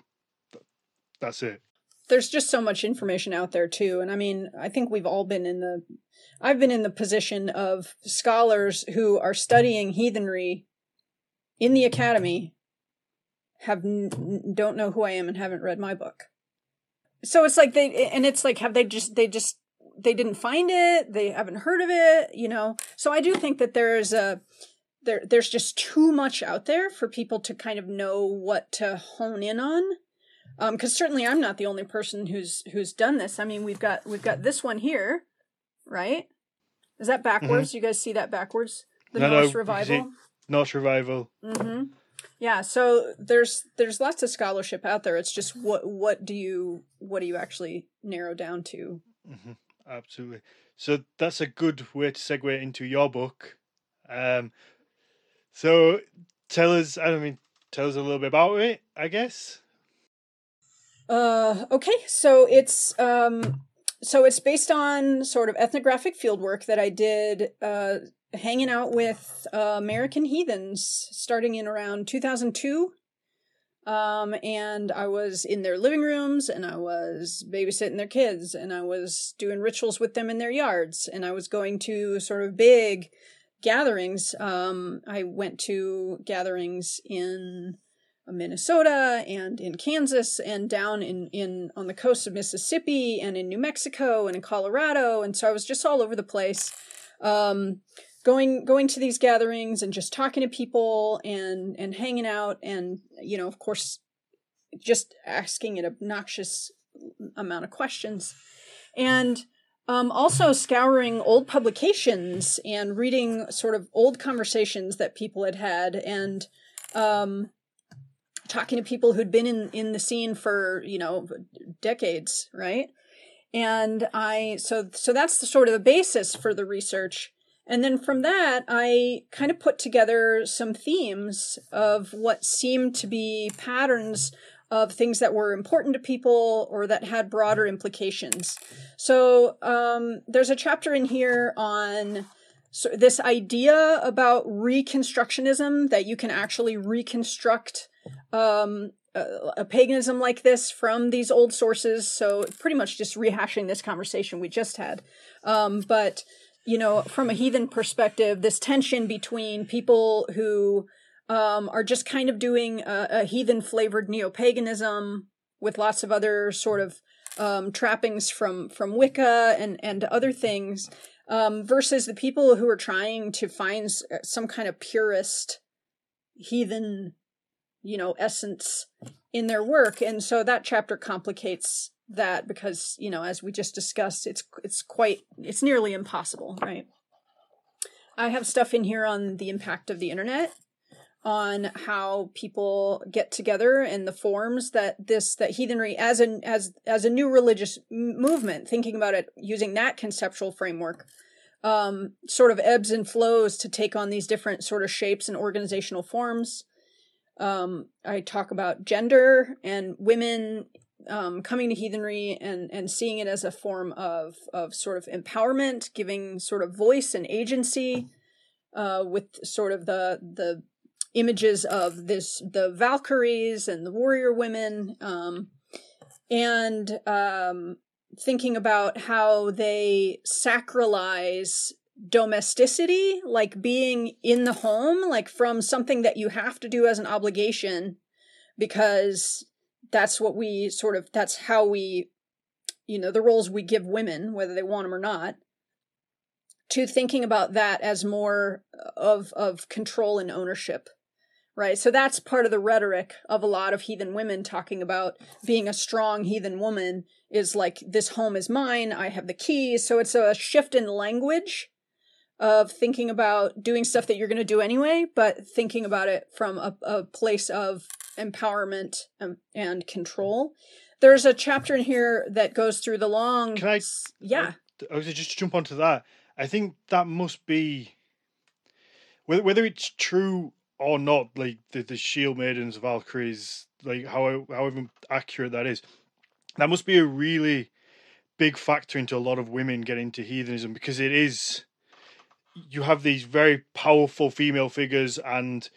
That's it. There's just so much information out there too. And I mean, I think we've all been in the I've been in the position of scholars who are studying heathenry in the academy have n- don't know who I am and haven't read my book. So it's like they and it's like have they just they just they didn't find it, they haven't heard of it, you know. So I do think that there's a there there's just too much out there for people to kind of know what to hone in on. Um cuz certainly I'm not the only person who's who's done this. I mean, we've got we've got this one here, right? Is that backwards? Mm-hmm. You guys see that backwards? The no, Norse no, revival. Norse revival. Mm-hmm. Yeah, so there's there's lots of scholarship out there. It's just what what do you what do you actually narrow down to? Mm-hmm. Absolutely. So that's a good way to segue into your book. Um, so tell us, I don't mean, tell us a little bit about it, I guess. Uh, okay, so it's um, so it's based on sort of ethnographic fieldwork that I did uh, hanging out with uh, American heathens starting in around 2002. Um, and I was in their living rooms and I was babysitting their kids and I was doing rituals with them in their yards and I was going to sort of big gatherings. Um, I went to gatherings in Minnesota and in Kansas and down in, in on the coast of Mississippi and in New Mexico and in Colorado. And so I was just all over the place. Um, going going to these gatherings and just talking to people and and hanging out and you know of course just asking an obnoxious amount of questions. And um, also scouring old publications and reading sort of old conversations that people had had and um, talking to people who'd been in, in the scene for you know decades right? And i so so that's the sort of the basis for the research and then from that, I kind of put together some themes of what seemed to be patterns of things that were important to people or that had broader implications. So um, there's a chapter in here on so this idea about reconstructionism that you can actually reconstruct um, a, a, paganism like this from these old sources. So pretty much just rehashing this conversation we just had. Um, but you know, from a heathen perspective, this tension between people who um, are just kind of doing a, a heathen flavored neo paganism with lots of other sort of um, trappings from from Wicca and and other things, um, versus the people who are trying to find some kind of purist heathen, you know, essence in their work, and so that chapter complicates that because you know as we just discussed it's it's quite it's nearly impossible right? I have stuff in here on the impact of the internet on how people get together and the forms that this that heathenry as an as as a new religious movement thinking about it using that conceptual framework um, sort of ebbs and flows to take on these different sort of shapes and organizational forms. Um, i talk about gender and women um, coming to heathenry and and seeing it as a form of of sort of empowerment, giving sort of voice and agency, uh, with sort of the the images of this the Valkyries and the warrior women, um, and um, thinking about how they sacralize domesticity, like being in the home, like from something that you have to do as an obligation because that's what we sort of that's how we you know the roles we give women whether they want them or not to thinking about that as more of of control and ownership right? So that's part of the rhetoric of a lot of heathen women talking about being a strong heathen woman is like, this home is mine, I have the keys. So it's a shift in language of thinking about doing stuff that you're going to do anyway, but thinking about it from a, a place of empowerment and, and, control. There's a chapter in here that goes through the long. Can I? Yeah. I, I was just to jump onto that. I think that must be whether whether it's true or not. Like the, the Shield Maidens, Valkyries, like how however accurate that is, that must be a really big factor into a lot of women getting into heathenism because it is you have these very powerful female figures and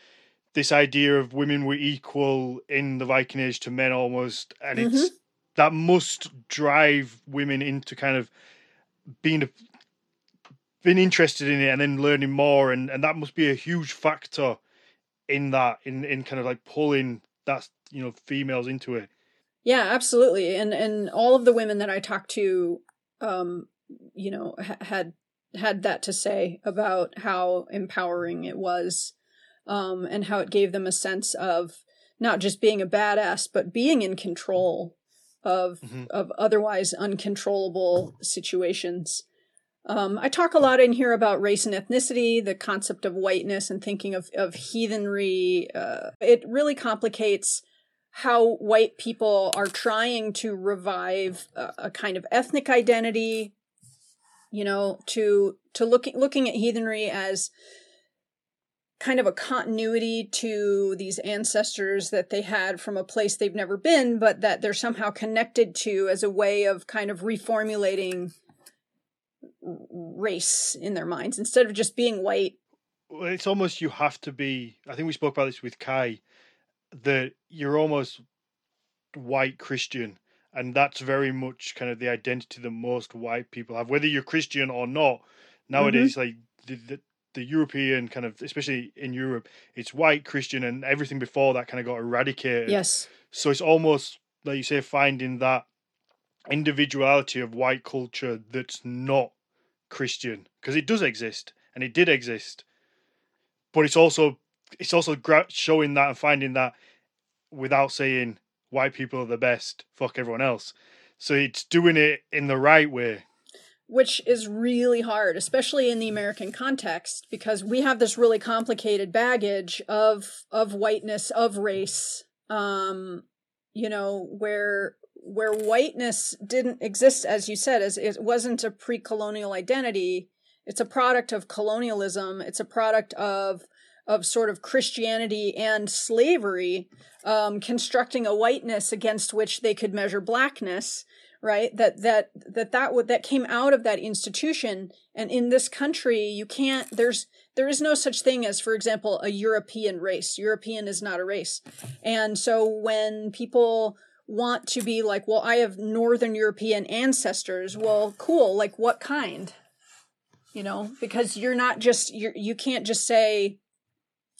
this idea of women were equal in the Viking Age to men almost, and mm-hmm. it's that must drive women into kind of being a, being interested in it and then learning more, and and that must be a huge factor in that in in kind of like pulling that you know females into it. Yeah, absolutely, and and all of the women that I talked to, um, you know, ha- had had that to say about how empowering it was um, and how it gave them a sense of not just being a badass but being in control of mm-hmm. of otherwise uncontrollable situations um, I talk a lot in here about race and ethnicity, the concept of whiteness, and thinking of, of heathenry. Uh, it really complicates how white people are trying to revive a, a kind of ethnic identity you know, to to looking looking at heathenry as kind of a continuity to these ancestors that they had from a place they've never been, but that they're somehow connected to as a way of kind of reformulating race in their minds instead of just being white. Well, it's almost you have to be. I think we spoke about this with Kai. That you're almost white Christian and that's very much kind of the identity that most white people have, whether you're Christian or not. Nowadays, mm-hmm. like the, the, the European kind of, especially in Europe, it's white Christian, and everything before that kind of got eradicated. Yes. So it's almost like you say, finding that individuality of white culture that's not Christian, because it does exist and it did exist, but it's also it's also showing that and finding that without saying white people are the best, fuck everyone else. So it's doing it in the right way. Which is really hard, especially in the American context, because we have this really complicated baggage of of whiteness, of race, um, you know, where where whiteness didn't exist, as you said, as it wasn't a pre-colonial identity. It's a product of colonialism. It's a product of of sort of Christianity and slavery, um, constructing a whiteness against which they could measure blackness, right? That that that that would that came out of that institution, and in this country, you can't. There's there is no such thing as, for example, a European race. European is not a race, and so when people want to be like, well, I have Northern European ancestors. Well, cool. Like what kind? You know, because you're not just you you can't just say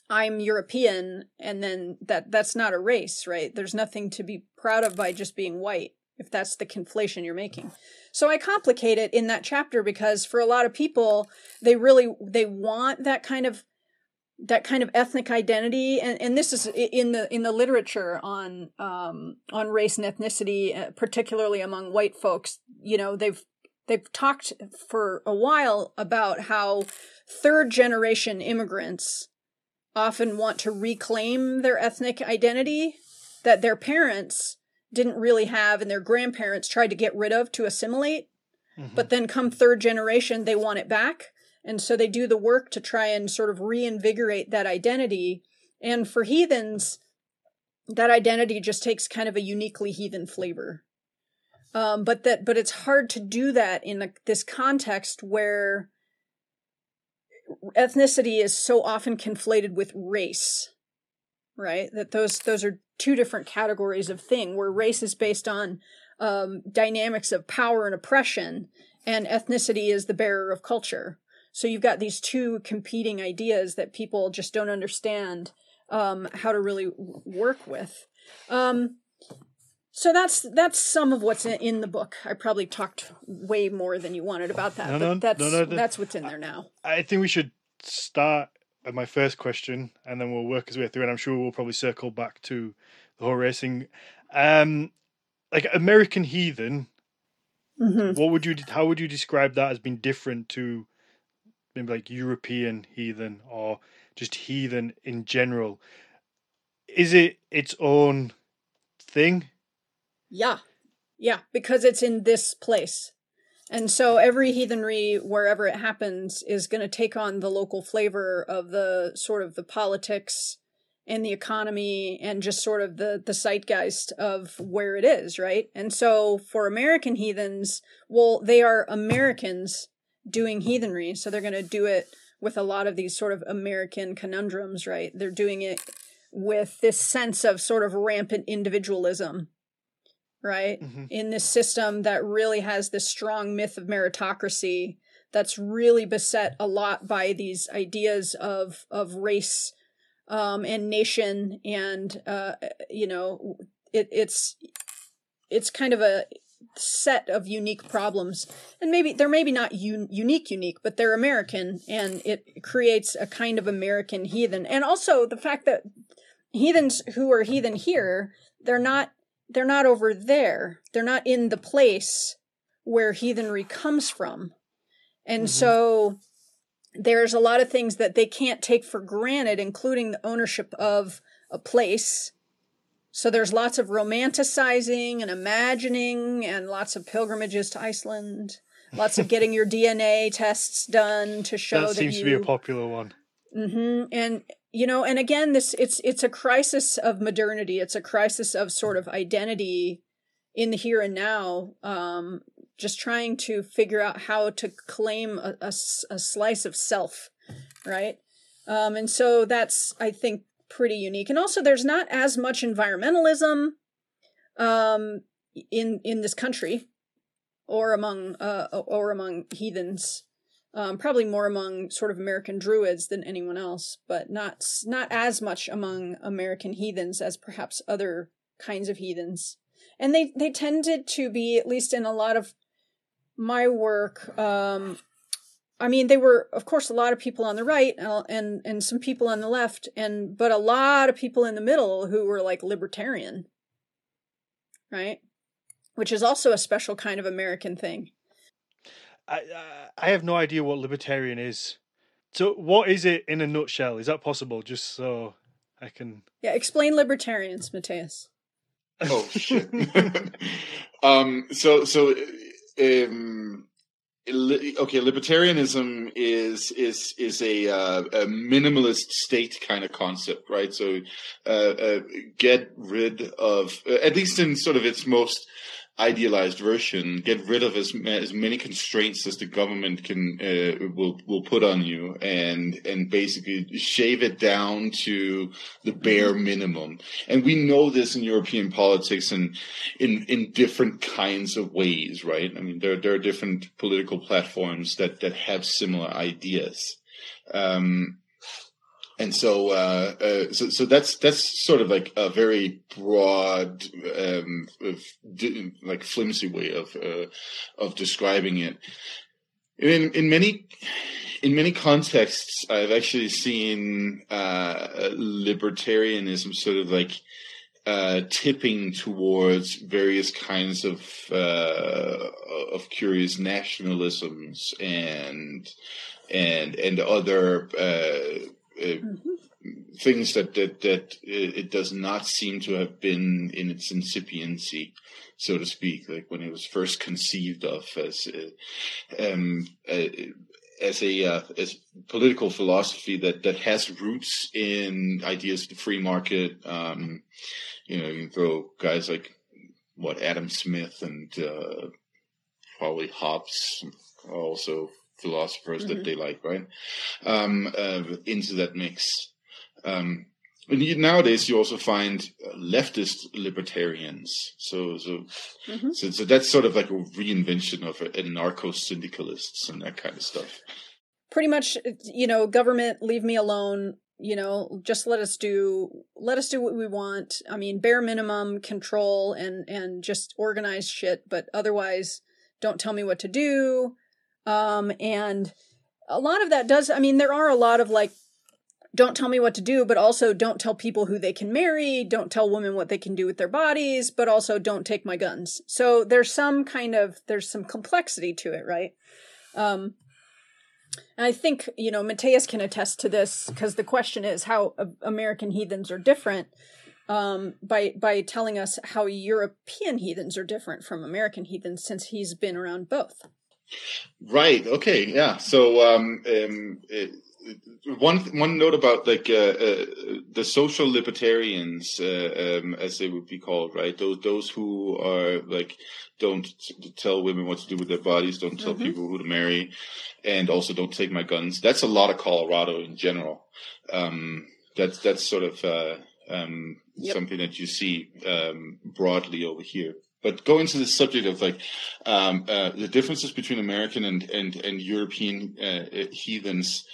I'm European and then that that's not a race, right? There's nothing to be proud of by just being white if that's the conflation you're making. So I complicate it in that chapter because for a lot of people they really they want that kind of that kind of ethnic identity and, and this is in the in the literature on um, on race and ethnicity uh, particularly among white folks you know they've they've talked for a while about how third generation immigrants often want to reclaim their ethnic identity that their parents didn't really have and their grandparents tried to get rid of to assimilate. Mm-hmm. But then come third generation, they want it back. And so they do the work to try and sort of reinvigorate that identity. And for heathens, that identity just takes kind of a uniquely heathen flavor. Um, but that, but it's hard to do that in a, this context where ethnicity is so often conflated with race right that those those are two different categories of thing where race is based on um, dynamics of power and oppression and ethnicity is the bearer of culture so you've got these two competing ideas that people just don't understand um, how to really work with um, so that's that's some of what's in, in, the book. I probably talked way more than you wanted about that, no, but no, that's no, no, that's what's in there now. I think we should start my first question, and then we'll work his way through. And I'm sure we'll probably circle back to the whole racing. Um, like American Heathen, Mhm. what would you? How would you describe that as being different to maybe like European heathen or just heathen in general? Is it its own thing? Yeah. Yeah, because it's in this place. And so every heathenry, wherever it happens, is going to take on the local flavor of the sort of the politics and the economy and just sort of the, the zeitgeist of where it is, right? And so for American heathens, well, they are Americans doing heathenry. So they're going to do it with a lot of these sort of American conundrums, right? They're doing it with this sense of sort of rampant individualism right? Mhm. In this system that really has this strong myth of meritocracy that's really beset a lot by these ideas of of race um, and nation and uh, you know it, it's it's kind of a set of unique problems and maybe they're maybe not un- unique unique but they're american and it creates a kind of american heathen and also the fact that heathens who are heathen here they're not they're not over there. They're not in the place where heathenry comes from. And Mhm. so there's a lot of things that they can't take for granted including the ownership of a place. So there's lots of romanticizing and imagining and lots of pilgrimages to iceland. Lots of getting your dna tests done to show that that, seems you to be a popular one. Mm hmm And you know, and again, this it's it's a crisis of modernity. It's a crisis of sort of identity in the here and now. Um, just trying to figure out how to claim a slice of self, right? Um, and so that's I think pretty unique. And also, there's not as much environmentalism um, in in this country or among uh, or among heathens um, probably more among sort of American Druids than anyone else, but not not as much among American heathens as perhaps other kinds of heathens. And they they tended to be at least in a lot of my work. Um, I mean, they were of course a lot of people on the right and and some people on the left, and but a lot of people in the middle who were like libertarian, right? Which is also a special kind of American thing. I I- I have no idea what libertarian is. So what is it in a nutshell? Is that possible? Just so I can. Yeah, explain libertarians, Mathias. Oh shit. um. So so um. Okay, libertarianism is is is a, uh, a minimalist state kind of concept, right? So, uh, uh, get rid of, uh, at least in sort of its most idealized version, get rid of as as many constraints as the government can uh, will will put on you, and and basically shave it down to the bare minimum. And we know this in European politics and in in different kinds of ways, right? I mean, there there are different political platforms that that have similar ideas. Um, and so, uh, uh, so, so that's that's sort of like a very broad, um, like flimsy way of uh, of describing it. In in many in many contexts, I've actually seen uh, libertarianism sort of like uh, tipping towards various kinds of uh, of curious nationalisms and and and other. Uh, uh, things that that that it it does not seem to have been in its incipiency, so to speak, like when it was first conceived of as uh, um, uh, as a uh, as political philosophy that that has roots in ideas of the free market. Um, you know, you can throw guys like what Adam Smith and uh, probably Hobbes, also philosophers that Mhm. they like, right? Um, uh, into that mix. Um, and nowadays, you also find uh, leftist libertarians. So, so, Mhm. so, so that's sort of like a reinvention of anarcho syndicalists and that kind of stuff. pretty much you know government leave me alone you know just let us do let us do what we want i mean bare minimum control and and just organize shit but otherwise don't tell me what to do um and a lot of that does i mean there are a lot of like don't tell me what to do, but also don't tell people who they can marry, don't tell women what they can do with their bodies, but also don't take my guns. So there's some kind of there's some complexity to it, right? Um and I think, you know, Mathias can attest to this because the question is how American heathens are different um, by by telling us how European heathens are different from American heathens since he's been around both. Right. Okay. Yeah. So um, um, it, one one note about like uh, uh, the social libertarians, uh, um, as they would be called, right? Those those who are like don't tell women what to do with their bodies, don't tell mm-hmm. people who to marry, and also don't take my guns. That's a lot of Colorado in general. Um, that's that's sort of uh, um, yep. something that you see um, broadly over here but going to the subject of like um, uh, the differences between American and and, and European uh, heathens,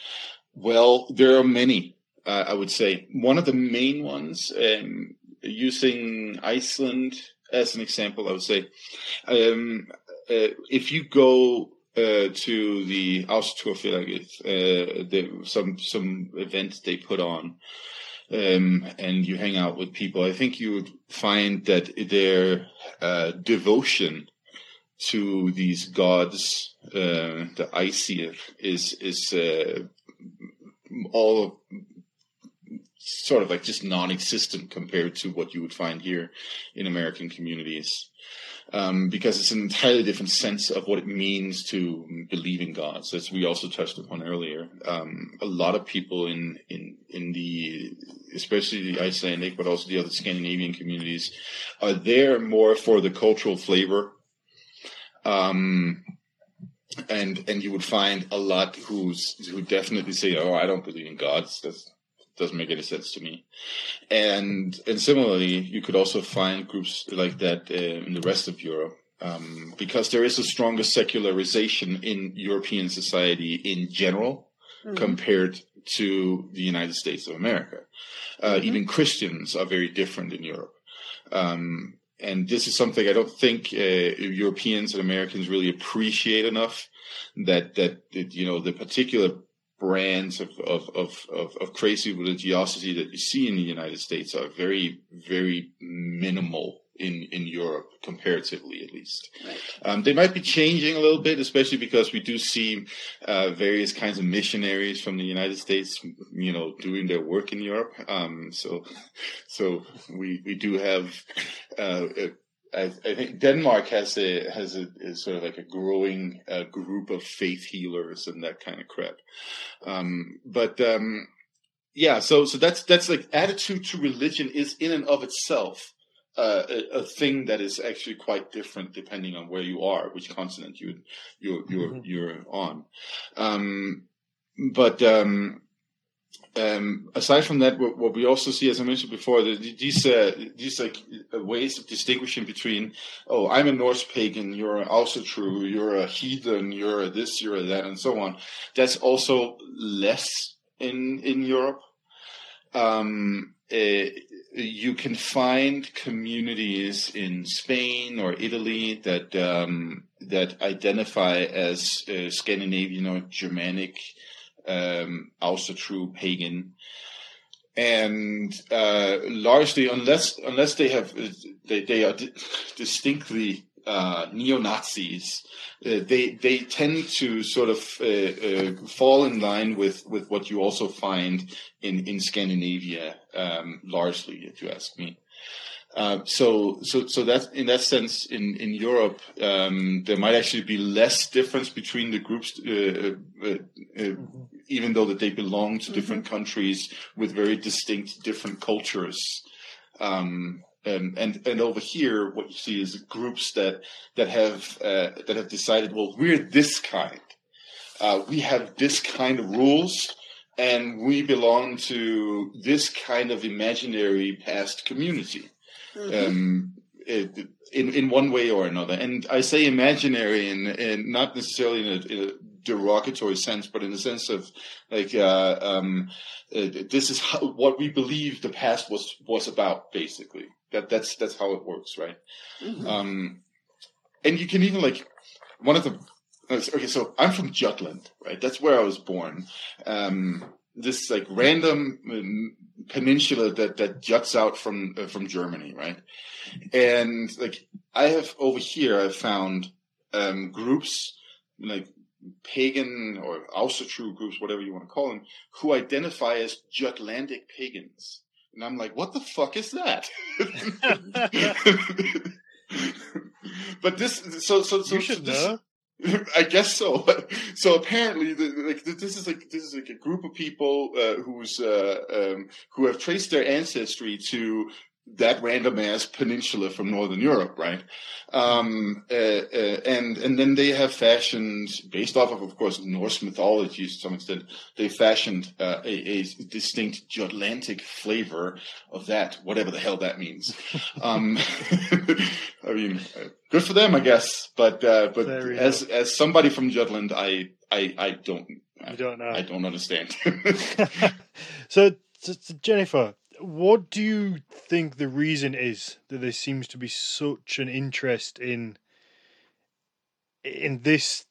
well, there are many. Uh, I would say one of the main ones, um, using Iceland as an example, I would say, um, uh, if you go uh, to the Ásatrúarfélagið, uh, some some events they put on, um, and you hang out with people, I think you would find that their uh, devotion to these gods, uh, the Aesir, is is uh, all sort of like just non-existent compared to what you would find here in American communities um, because it's an entirely different sense of what it means to believe in gods, as we also touched upon earlier. Um, a lot of people in in in the, especially the Icelandic, but also the other Scandinavian communities, are there more for the cultural flavor. Um, and and you would find a lot who's who definitely say, "Oh, I don't believe in gods." That's doesn't make any sense to me. And and similarly, you could also find groups like that uh, in the rest of Europe. Um, because there is a stronger secularization in European society in general mm-hmm. compared to the United States of America. Uh, mm-hmm. Even Christians are very different in Europe. Um, and this is something I don't think uh, Europeans and Americans really appreciate enough. That, that that you know the particular brands of, of, of, of, of crazy religiosity that you see in the United States are very, very minimal in, in Europe, comparatively at least. Right. Um, they might be changing a little bit, especially because we do see uh, various kinds of missionaries from the United States, you know, doing their work in Europe. Um, so, so we we do have uh, I, I, think Denmark has a has a is sort of like a growing uh, group of faith healers and that kind of crap. Um, but um, yeah, so so that's that's like attitude to religion is in and of itself uh, a, a, thing that is actually quite different depending on where you are, which continent you you're you're mm-hmm. you're on. Um, but um, um, aside from that, what, what, we also see, as I mentioned before, the, these uh, these like uh, ways of distinguishing between, oh, I'm a Norse pagan, you're Ásatrú, you're a heathen, you're a this, you're a that, and so on. That's also less in in Europe. Um, uh, you can find communities in Spain or Italy that um, that identify as uh, Scandinavian or Germanic um, Ásatrú pagan. And uh, largely, unless unless they have they, they are di- distinctly uh, neo Nazis, uh, they they tend to sort of uh, uh, fall in line with, with what you also find in in Scandinavia, um, largely, if you ask me. Uh, so, so, so that in that sense, in in Europe, um, there might actually be less difference between the groups, mm-hmm. Even though that they belong to different mm-hmm. countries with very distinct different cultures. Um, and, and and over here, what you see is groups that that have uh, that have decided, well, we're this kind. we have this kind of rules and we belong to this kind of imaginary past community mm-hmm. um, it, in in one way or another. And I say imaginary, and and not necessarily in a, in a, derogatory sense, but in the sense of like uh, um, uh, this is how, what we believe the past was was about, basically. That that's that's how it works, right? Mm-hmm. Um, and you can even like one of the okay. So I'm from Jutland, right? That's where I was born. Um, this like random um, peninsula that that juts out from uh, from Germany, right? And like I have over here, I've found um, groups like pagan or Ásatrú groups, whatever you want to call them, who identify as Jutlandic pagans. And I'm like, what the fuck is that? but this, so, so, so, you should this, know. I guess so. So apparently, the, like this is like this is like a group of people uh, who's uh, um, who have traced their ancestry to that random ass peninsula from northern Europe, right? Um, uh, uh, and and then they have fashioned, based off of, of course, Norse mythology to some extent, they fashioned uh, a, a, distinct Jutlandic flavor of that, whatever the hell that means. um, I mean, good for them, I guess. But uh, but as as somebody from Jutland, I I I don't. You don't know. I don't understand. so, so, Jennifer, what do you think the reason is that there seems to be such an interest in in this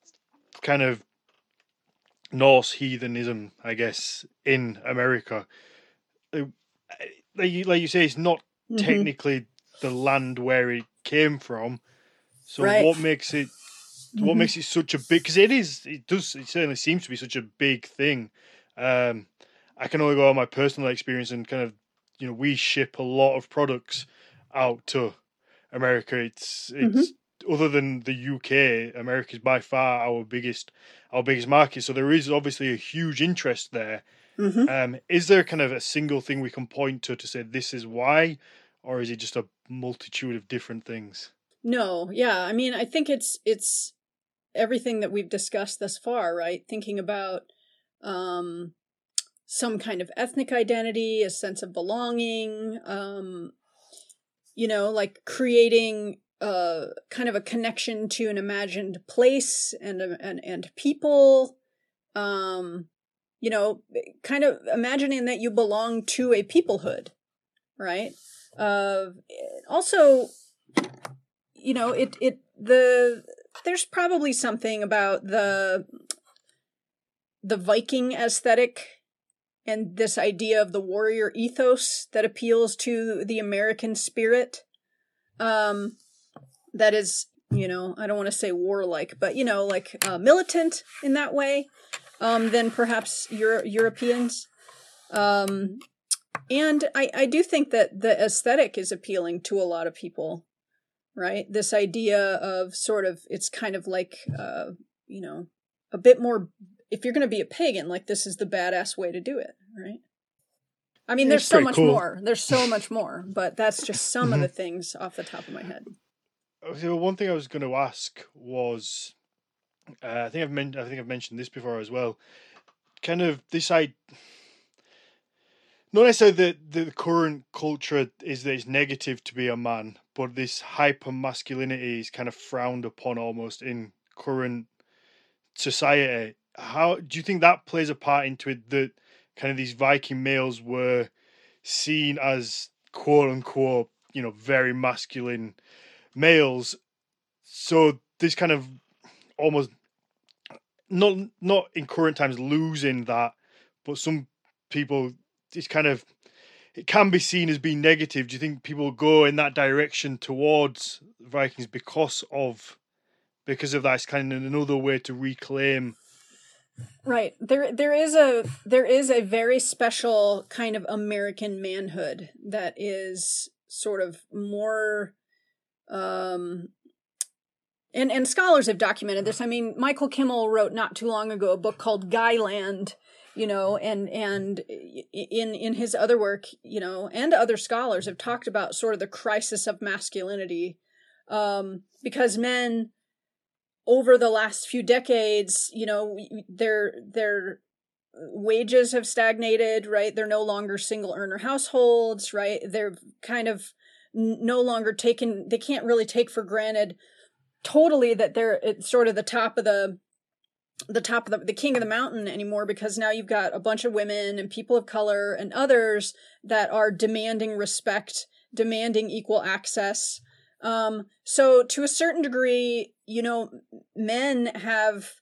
kind of Norse heathenism, I guess, in America? Like you, like you say, it's not mm-hmm. technically the land where it came from. So right. what makes it what mm-hmm. makes it such a big? Because it is, it does, it certainly seems to be such a big thing. Um, I can only go on my personal experience and kind of you know we ship a lot of products out to America. It's it's mm-hmm. other than the UK, America is by far our biggest our biggest market. So there is obviously a huge interest there. Mm-hmm. Um, is there kind of a single thing we can point to to say this is why, or is it just a multitude of different things? No, yeah, I mean, I think it's it's everything that we've discussed thus far, right? Thinking about um, some kind of ethnic identity, a sense of belonging, um, you know, like creating a kind of a connection to an imagined place and and and people. Um, you know, kind of imagining that you belong to a peoplehood, right? Uh, also, you know, it it the there's probably something about the the Viking aesthetic and this idea of the warrior ethos that appeals to the American spirit. Um, that is, you know, I don't want to say warlike, but you know, like uh, militant in that way. Um, than perhaps Euro- Europeans. Um, and I, I do think that the aesthetic is appealing to a lot of people, right? This idea of sort of, it's kind of like, uh, you know, a bit more if you're going to be a pagan, like this is the badass way to do it, right? I mean, there's so much cool. more. There's so much more, but that's just some of the mm-hmm. things off the top of my head. So one thing I was going to ask was, uh, I think I've men- I think I've mentioned this before as well. Kind of this I not necessarily that the current culture is that it's negative to be a man, but this hyper masculinity is kind of frowned upon almost in current society how do you think that plays a part into it that kind of these Viking males were seen as quote unquote, you know, very masculine males. So this kind of almost not not in current times losing that, but some people it's kind of it can be seen as being negative. Do you think people go in that direction towards Vikings because of because of that? It's kind of another way to reclaim Right. There there is a there is a very special kind of American manhood that is sort of more um and and scholars have documented this. I mean, Michael Kimmel wrote not too long ago a book called Guyland, you know, and and in in his other work, you know, and other scholars have talked about sort of the crisis of masculinity um because men over the last few decades, you know, their their wages have stagnated, right? They're no longer single earner households, right? They're kind of no longer taken they can't really take for granted totally that they're it's sort of the top of the the top of the, the king of the mountain anymore because now you've got a bunch of women and people of color and others that are demanding respect, demanding equal access, um, so to a certain degree, you know, men have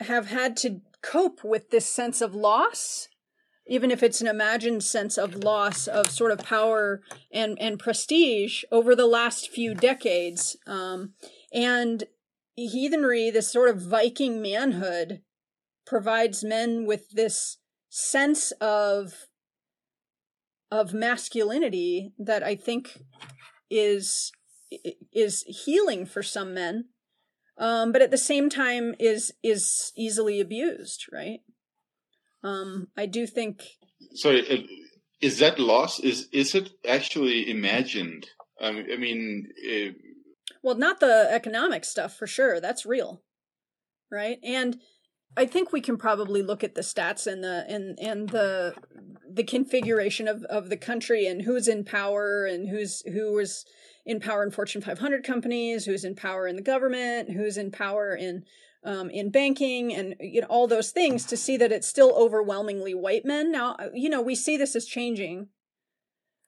have had to cope with this sense of loss even if it's an imagined sense of loss of sort of power and and prestige over the last few decades. Um, and heathenry this sort of viking manhood provides men with this sense of of masculinity that i think is is healing for some men um, but at the same time is is easily abused right um, I do think. Sorry, is that loss? Is is it actually imagined? I mean, uh, well, not the economic stuff for sure. That's real, right? And I think we can probably look at the stats and the and and the the configuration of of the country and who's in power and who's who was in power in Fortune 500 companies, who's in power in the government, who's in power in um, in banking and you know all those things to see that it's still overwhelmingly white men. Now uh, you know we see this as changing,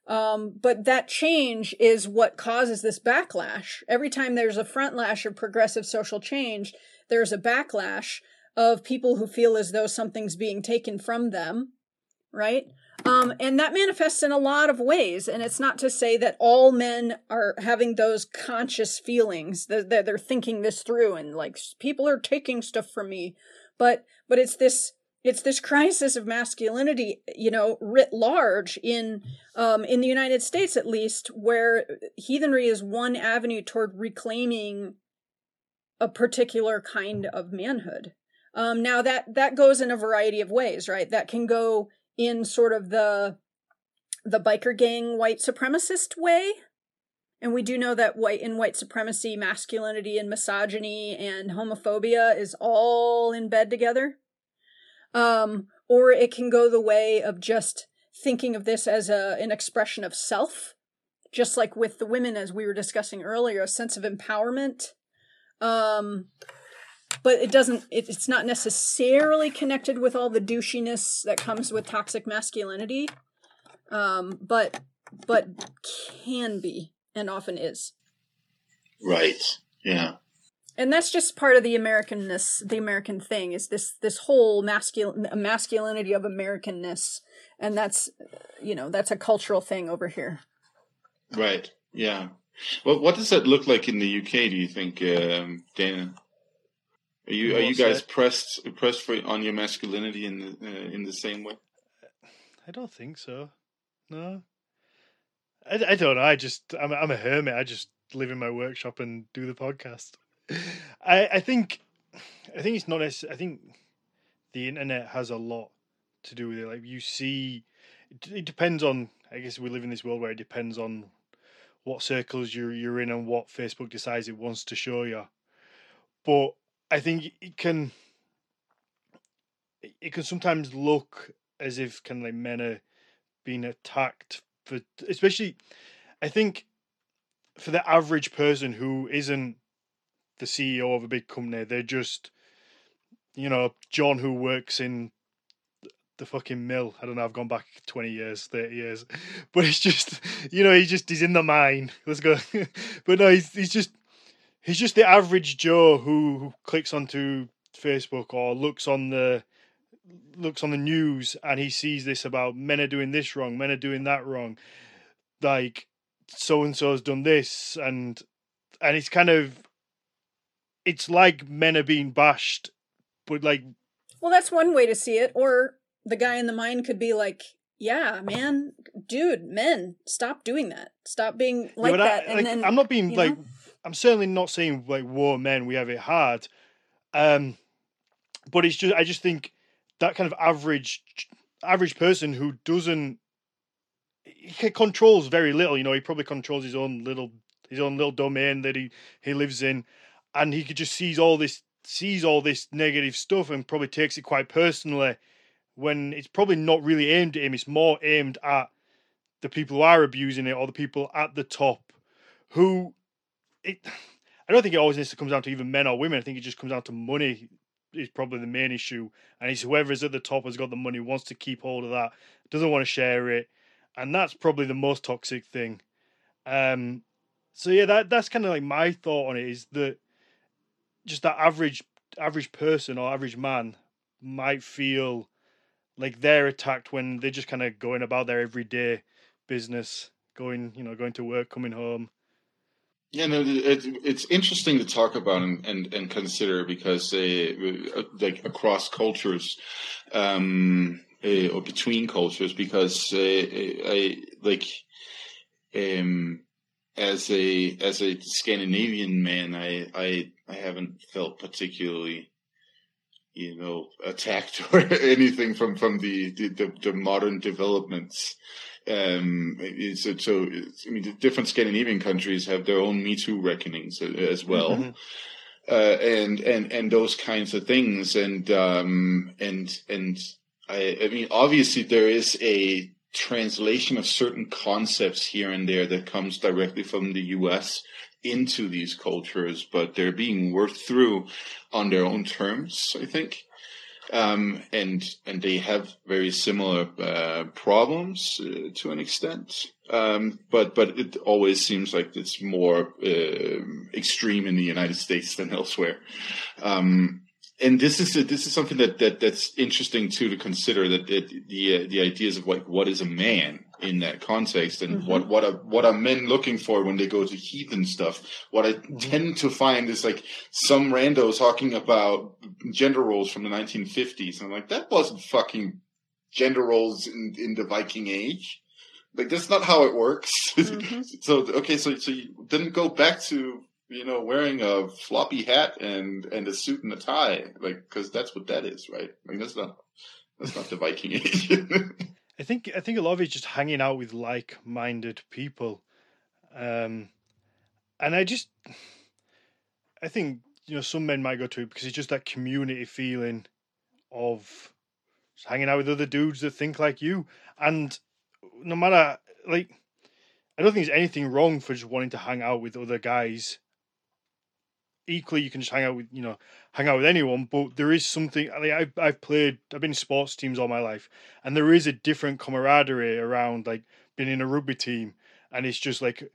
um, but that change is what causes this backlash. Every time there's a front lash of progressive social change, there's a backlash of people who feel as though something's being taken from them, right? Um, and that manifests in a lot of ways. And it's not to say that all men are having those conscious feelings that they're, they're thinking this through and like people are taking stuff from me. But, but it's this, it's this crisis of masculinity, you know, writ large in, um, in the United States at least, where heathenry is one avenue toward reclaiming a particular kind of manhood. Um, now that that goes in a variety of ways, right? That can go in sort of the the biker gang white supremacist way. And we do know that white in white supremacy masculinity and misogyny and homophobia is all in bed together. Um, or it can go the way of just thinking of this as a an expression of self. Just like with the women as we were discussing earlier a sense of empowerment. Um, but it doesn't it, it's not necessarily connected with all the douchiness that comes with toxic masculinity um but but can be and often is. Right yeah. And that's just part of the americanness the american thing is this this whole masculine masculinity of americanness. And that's you know that's a cultural thing over here. Right yeah. Well what does that look like in the uk do you think um, dana are you are you guys pressed pressed for on your masculinity in the uh, in the same way? I don't think so. No, I, I don't know. I just I'm I'm a hermit. I just live in my workshop and do the podcast. I I think I think it's not. I think the internet has a lot to do with it. Like you see, it depends on. I guess we live in this world where it depends on what circles you're you're in and what Facebook decides it wants to show you. But I think it can it can sometimes look as if kind of like men are being attacked for especially I think for the average person who isn't the CEO of a big company, they're just you know, John who works in the fucking mill. I don't know, I've gone back twenty years, thirty years. But it's just you know, he just he's in the mine. Let's go. but no, he's he's just he's just the average Joe who, clicks onto Facebook or looks on the looks on the news and he sees this about men are doing this wrong, men are doing that wrong, like so and so's done this, and and it's kind of it's like men are being bashed, but like well, that's one way to see it. Or the guy in the mine could be like, yeah, man, dude, men, stop doing that. Stop being like that. I, and like, then I'm not being like know? I'm certainly not saying like war men we have it hard, um, but it's just I just think that kind of average average person who doesn't he controls very little. You know, he probably controls his own little his own little domain that he he lives in, and he could just sees all this sees all this negative stuff and probably takes it quite personally when it's probably not really aimed at him. It's more aimed at the people who are abusing it or the people at the top who it, I don't think it always needs to come down to even men or women. I think it just comes down to money is probably the main issue. And it's whoever is at the top has got the money, wants to keep hold of that, doesn't want to share it, and that's probably the most toxic thing. Um, so yeah, that that's kind of like my thought on it is that just that average average person or average man might feel like they're attacked when they're just kind of going about their everyday business, going you know going to work, coming home. Yeah, no, it, it's interesting to talk about and, and, and consider because uh, like across cultures, um, uh, or between cultures, because uh, I like um, as a as a Scandinavian man, I I I haven't felt particularly you know attacked or anything from from the the, the modern developments um, so, so I mean, different Scandinavian countries have their own Me Too reckonings as well. Mm-hmm. Uh, and, and, and those kinds of things. And, um, and, and I, I mean, obviously there is a translation of certain concepts here and there that comes directly from the US into these cultures, but they're being worked through on their own terms, I think um, and and they have very similar uh, problems uh, to an extent. Um, but but it always seems like it's more uh, extreme in the United States than elsewhere. Um, and this is this is something that, that that's interesting too to consider that, that the uh, the ideas of like what is a man in that context. And mm-hmm. what what are what are men looking for when they go to heathen stuff? What i mm-hmm. tend to find is like some rando talking about gender roles from the 1950s and i'm like that wasn't fucking gender roles in in the viking age. Like that's not how it works. Mm-hmm. so okay so so you didn't go back to you know wearing a floppy hat and and a suit and a tie. Like because that's what that is right? Like that's not that's not the viking age I think I think a lot of it's just hanging out with like-minded people, um, and I just I think you know some men might go to it because it's just that community feeling of hanging out with other dudes that think like you, and no matter like I don't think there's anything wrong for just wanting to hang out with other guys equally you can just hang out with you know hang out with anyone but there is something mean, I've, I've played i've been in sports teams all my life and there is a different camaraderie around like being in a rugby team and it's just like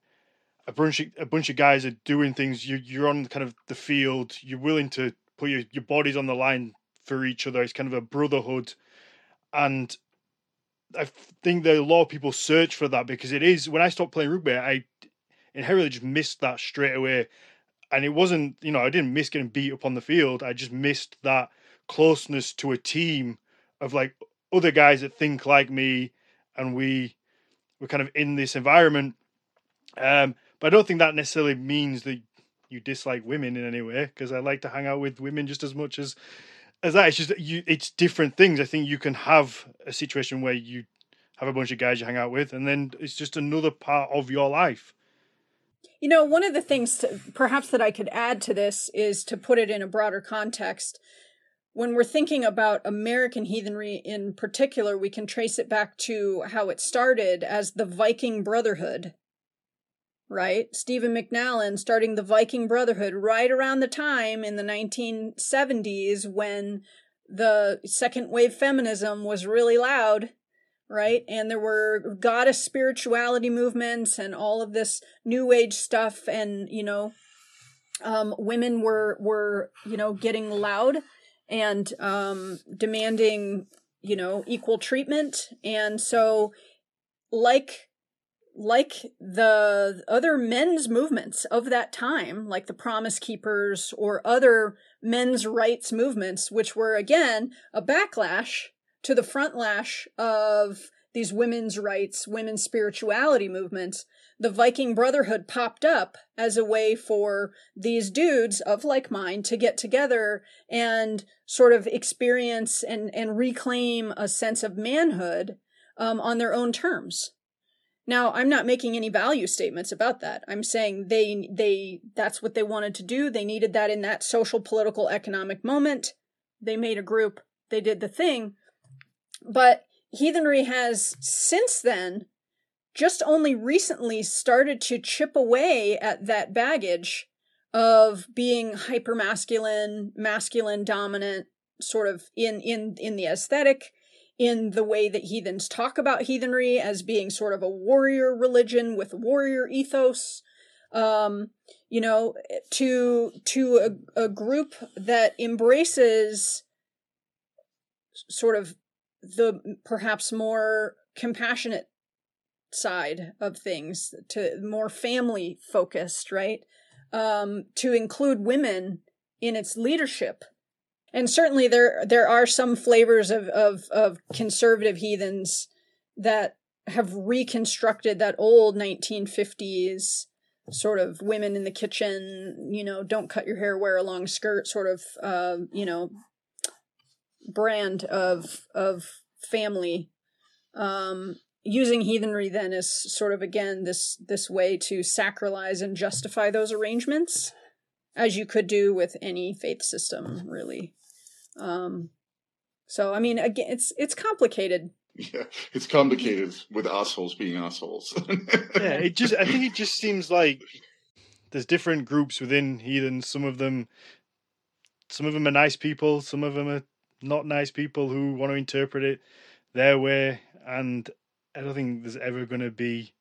a bunch of a bunch of guys are doing things you you're on kind of the field you're willing to put your, your bodies on the line for each other it's kind of a brotherhood and i think that a lot of people search for that because it is when i stopped playing rugby i inherently just missed that straight away and it wasn't you know I didn't miss getting beat up on the field. I just missed that closeness to a team of like other guys that think like me, and we were kind of in this environment. Um, but I don't think that necessarily means that you dislike women in any way because I like to hang out with women just as much as as that. It's just you. It's different things. I think you can have a situation where you have a bunch of guys you hang out with, and then it's just another part of your life. You know, one of the things to, perhaps that I could add to this is to put it in a broader context. When we're thinking about American heathenry in particular, we can trace it back to how it started as the Viking Brotherhood. Right? Stephen McNallen starting the Viking Brotherhood right around the time in the 1970s when the second wave feminism was really loud right? And there were goddess spirituality movements and all of this new age stuff and, you know, um, women were were, you know, getting loud and um demanding, you know, equal treatment. And so like like the other men's movements of that time, like the Promise Keepers or other men's rights movements, which were again a backlash to the front lash of these women's rights, women's spirituality movements, the Viking Brotherhood popped up as a way for these dudes of like mind to get together and sort of experience and, and reclaim a sense of manhood um, on their own terms. Now, I'm not making any value statements about that. I'm saying they they that's what they wanted to do. They needed that in that social, political, economic moment. They made a group. They did the thing. But heathenry has since then just only recently started to chip away at that baggage of being hypermasculine, masculine, dominant, sort of in in in the aesthetic, in the way that heathens talk about heathenry as being sort of a warrior religion with warrior ethos. Um, you know, to to a, a group that embraces sort of the perhaps more compassionate side of things to more family focused right? Um to include women in its leadership. And certainly there there are some flavors of of of conservative heathens that have reconstructed that old 1950s sort of women in the kitchen you know don't cut your hair wear a long skirt sort of uh, you know brand of of family um using heathenry then is sort of again this this way to sacralize and justify those arrangements as you could do with any faith system really. Um so i mean again it's it's complicated. Yeah it's complicated with assholes being assholes. Yeah it just i think it just seems like there's different groups within heathen some of them some of them are nice people some of them are not nice people who want to interpret it their way and I don't think there's ever going to be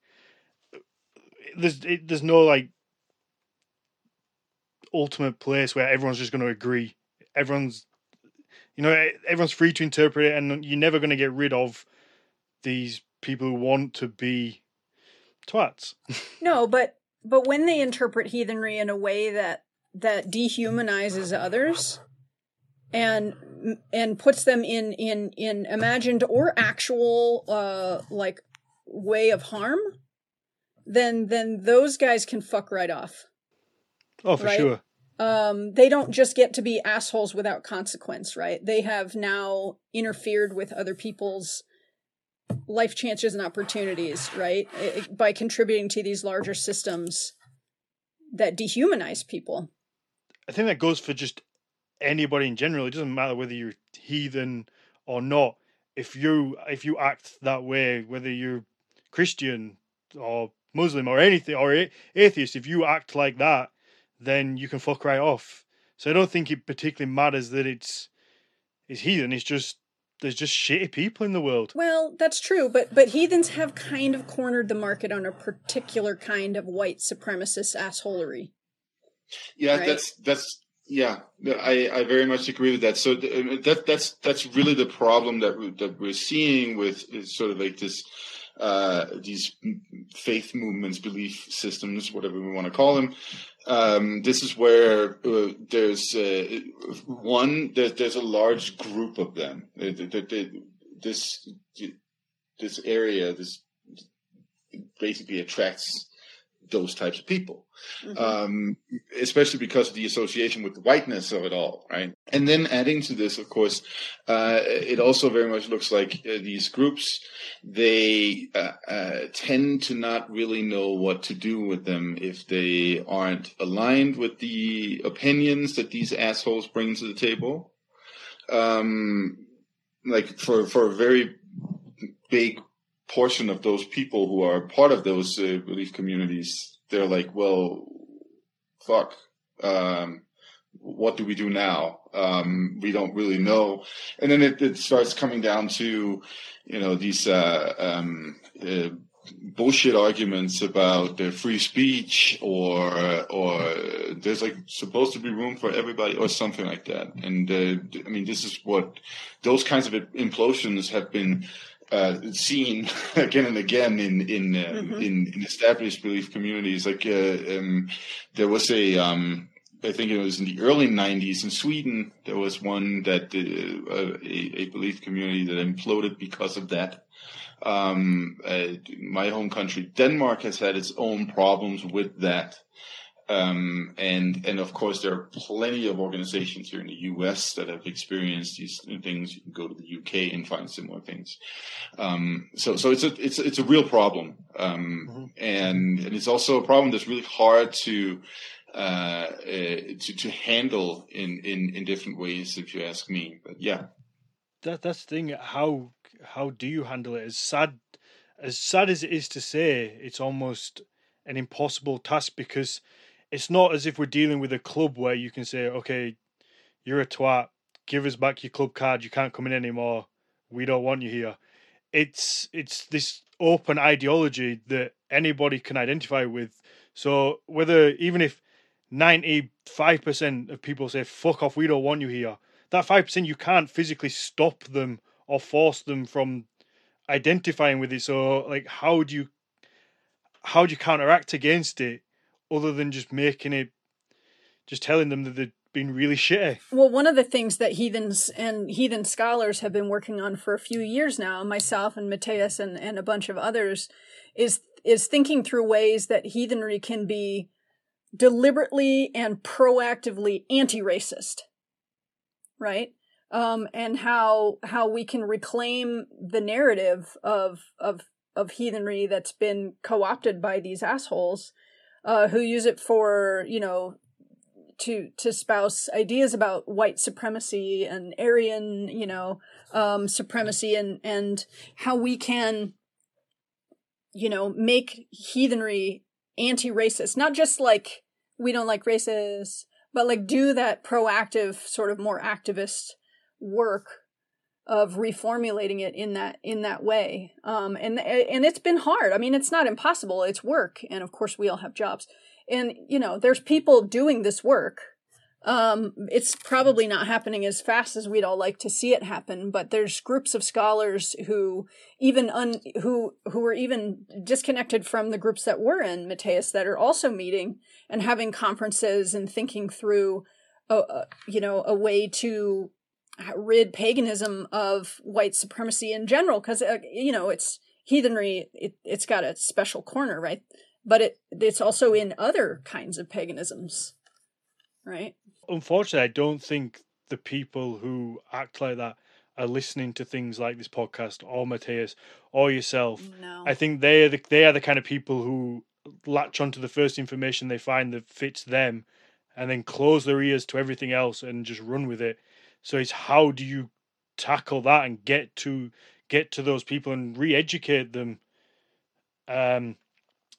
there's it, there's no like ultimate place where everyone's just going to agree. Everyone's you know everyone's free to interpret it, and you're never going to get rid of these people who want to be twats. no, but but when they interpret heathenry in a way that that dehumanizes others and and puts them in in in imagined or actual uh like way of harm then then those guys can fuck right off. Oh for right? sure. Um they don't just get to be assholes without consequence right? They have now interfered with other people's life chances and opportunities right? It, by contributing to these larger systems that dehumanize people. I think that goes for just anybody in general. It doesn't matter whether you're heathen or not. If you if you act that way, whether you're Christian or Muslim or anything or atheist, if you act like that, then you can fuck right off. So I don't think it particularly matters that it's it's heathen. It's just there's just shitty people in the world. Well, that's true, but but heathens have kind of cornered the market on a particular kind of white supremacist assholery. Yeah, right? that's that's yeah, I, I very much agree with that. So that that's that's really the problem that we, that we're seeing with sort of like this uh, these faith movements, belief systems, whatever we want to call them. Um, this is where uh, there's uh, one there, there's a large group of them. This this area this basically attracts those types of people, mm-hmm. um, especially because of the association with the whiteness of it all, right? And then adding to this, of course, uh, it also very much looks like uh, these groups they uh, uh tend to not really know what to do with them if they aren't aligned with the opinions that these assholes bring to the table. Um, like for for a very big portion of those people who are part of those uh, belief communities, they're like, well, fuck. Um, what do we do now? Um, we don't really know. And then it, it, starts coming down to, you know, these, uh, um, uh, bullshit arguments about free speech or, or there's like supposed to be room for everybody or something like that. And, uh, I mean, this is what those kinds of implosions have been uh, seen again and again in in uh, mm-hmm. in, in, established belief communities. Like uh, um, there was a, um, I think it was in the early '90s in Sweden. There was one that uh, a, a, belief community that imploded because of that. Um, uh, my home country, Denmark, has had its own problems with that. Um, and and of course, there are plenty of organizations here in the U.S. that have experienced these things. You can go to the U.K. and find similar things. Um, so so it's a it's it's a real problem, um, mm-hmm. and and it's also a problem that's really hard to. Uh, uh, to to handle in, in in different ways, if you ask me. But yeah, that that's the thing. How how do you handle it? As sad as sad as it is to say, it's almost an impossible task because it's not as if we're dealing with a club where you can say, okay, you're a twat, give us back your club card, you can't come in anymore, we don't want you here. It's it's this open ideology that anybody can identify with. So whether even if ninety five percent of people say fuck off, we don't want you here, that five percent you can't physically stop them or force them from identifying with it. So like how do you how do you counteract against it other than just making it just telling them that they've been really shitty? Well, one of the things that heathens and heathen scholars have been working on for a few years now, myself and Mathias and, and a bunch of others, is is thinking through ways that heathenry can be deliberately and proactively anti-racist right um, and how how we can reclaim the narrative of of of heathenry that's been co-opted by these assholes uh, who use it for you know to to spouse ideas about white supremacy and Aryan you know um, supremacy and and how we can you know make heathenry anti-racist. Not just like we don't like racists but like do that proactive sort of more activist work of reformulating it in that in that way. Um and and it's been hard. I mean it's not impossible. It's work. And of course we all have jobs. And you know there's people doing this work. Um it's probably not happening as fast as we'd all like to see it happen but there's groups of scholars who even un who who are even disconnected from the groups that were in Mathias that are also meeting and having conferences and thinking through a, a you know a way to rid paganism of white supremacy in general because uh, you know it's heathenry it, it's got a special corner right? But it it's also in other kinds of paganisms right? Unfortunately i don't think the people who act like that are listening to things like this podcast or Mathias or yourself. No. I think they are the, they are the kind of people who latch onto the first information they find that fits them and then close their ears to everything else and just run with it so it's how do you tackle that and get to get to those people and re-educate them. Um,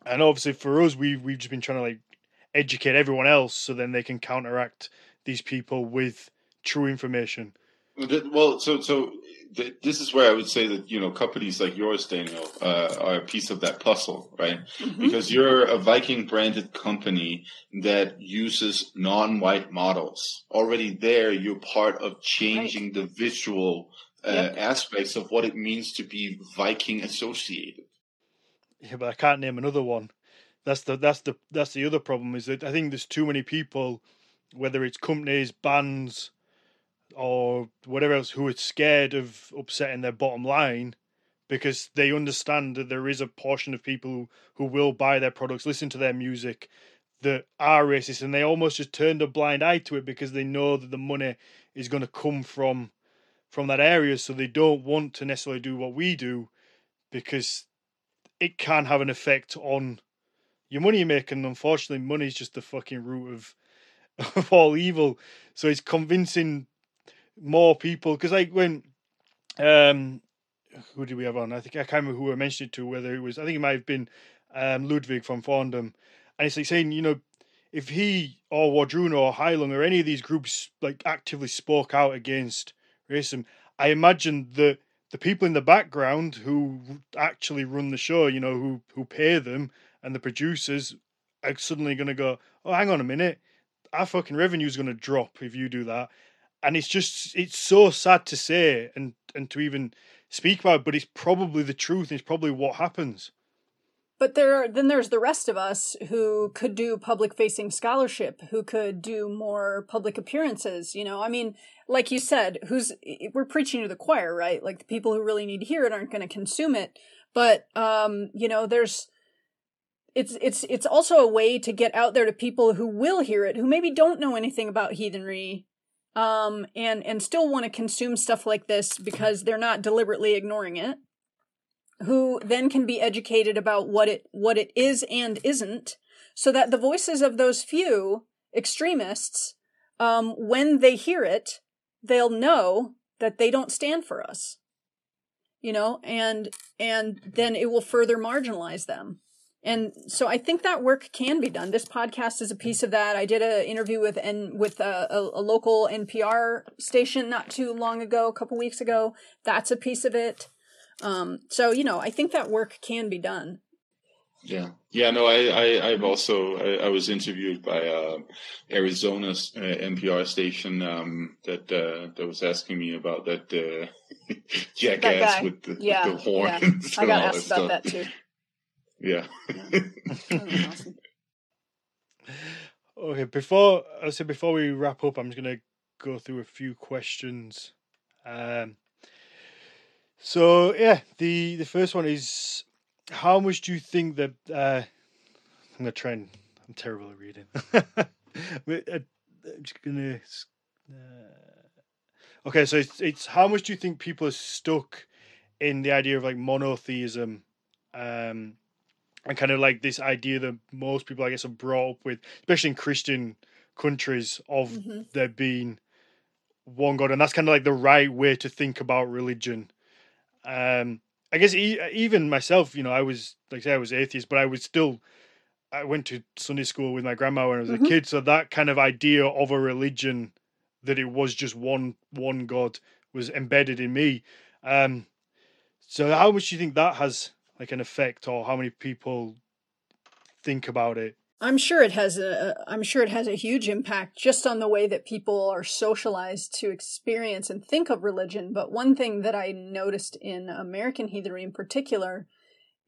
and obviously for us, we we've just been trying to like educate everyone else so then they can counteract these people with true information. Well, so so this is where I would say that you know companies like yours, Daniel, uh, are a piece of that puzzle, right? Mm-hmm. Because you're a Viking branded company that uses non-white models. Already there, you're part of changing right. the visual uh, yep. aspects of what it means to be Viking associated. Yeah, but I can't name another one. That's the that's the that's the other problem is that I think there's too many people, whether it's companies, bands or whatever else who are scared of upsetting their bottom line because they understand that there is a portion of people who, will buy their products, listen to their music that are racist, and they almost just turned a blind eye to it because they know that the money is going to come from from that area, so they don't want to necessarily do what we do because it can have an effect on your money you make, and unfortunately, money is just the fucking root of of all evil. So it's convincing more people because like when um who did we have on? I think I can't remember who I mentioned it to. Whether it was, I think it might have been um, Ludwig from Fondom, and it's like saying, you know, if he or Wardruna or Heilung or any of these groups like actively spoke out against racism, I imagine that the people in the background who actually run the show, you know, who who pay them and the producers are suddenly going to go, oh, hang on a minute, our fucking revenue is going to drop if you do that and it's just it's so sad to say and and to even speak about but it's probably the truth it's probably what happens. But there are, then there's the rest of us who could do public facing scholarship who could do more public appearances you know? I mean like you said who's we're preaching to the choir right? Like the people who really need to hear it aren't going to consume it. But um you know there's it's it's it's also a way to get out there to people who will hear it who maybe don't know anything about heathenry um, and and still want to consume stuff like this because they're not deliberately ignoring it. Who then can be educated about what it what it is and isn't, so that the voices of those few extremists, um, when they hear it, they'll know that they don't stand for us. You know, and and then it will further marginalize them. And so I think that work can be done. This podcast is a piece of that. I did an interview with and with a, a, a, local NPR station not too long ago, a couple weeks ago. That's a piece of it. Um, so you know, I think that work can be done. Yeah, yeah. No, I, I, I've also I, I was interviewed by uh, Arizona's uh, NPR station um, that uh, that was asking me about that uh, jackass with the, yeah, with the horns. Yeah. I got asked about that too. Yeah. yeah. awesome. Okay, before I say before we wrap up, I'm just gonna go through a few questions. Um, so yeah, the the first one is how much do you think that uh, I'm gonna try and I'm terrible at reading. Uh, I'm just gonna. Uh, okay, so it's, it's how much do you think people are stuck in the idea of like monotheism, um, and kind of like this idea that most people, I guess, are brought up with, especially in Christian countries, of Mhm. there being one God, and that's kind of like the right way to think about religion. Um, I guess e- even myself, you know, I was like I say I was atheist, but I was still I went to Sunday school with my grandma when I was Mhm. a kid, so that kind of idea of a religion that it was just one one God was embedded in me. Um, so how much do you think that has like an effect, or how many people think about it? I'm sure it has a I'm sure it has a huge impact just on the way that people are socialized to experience and think of religion. But one thing that I noticed in American heathenry in particular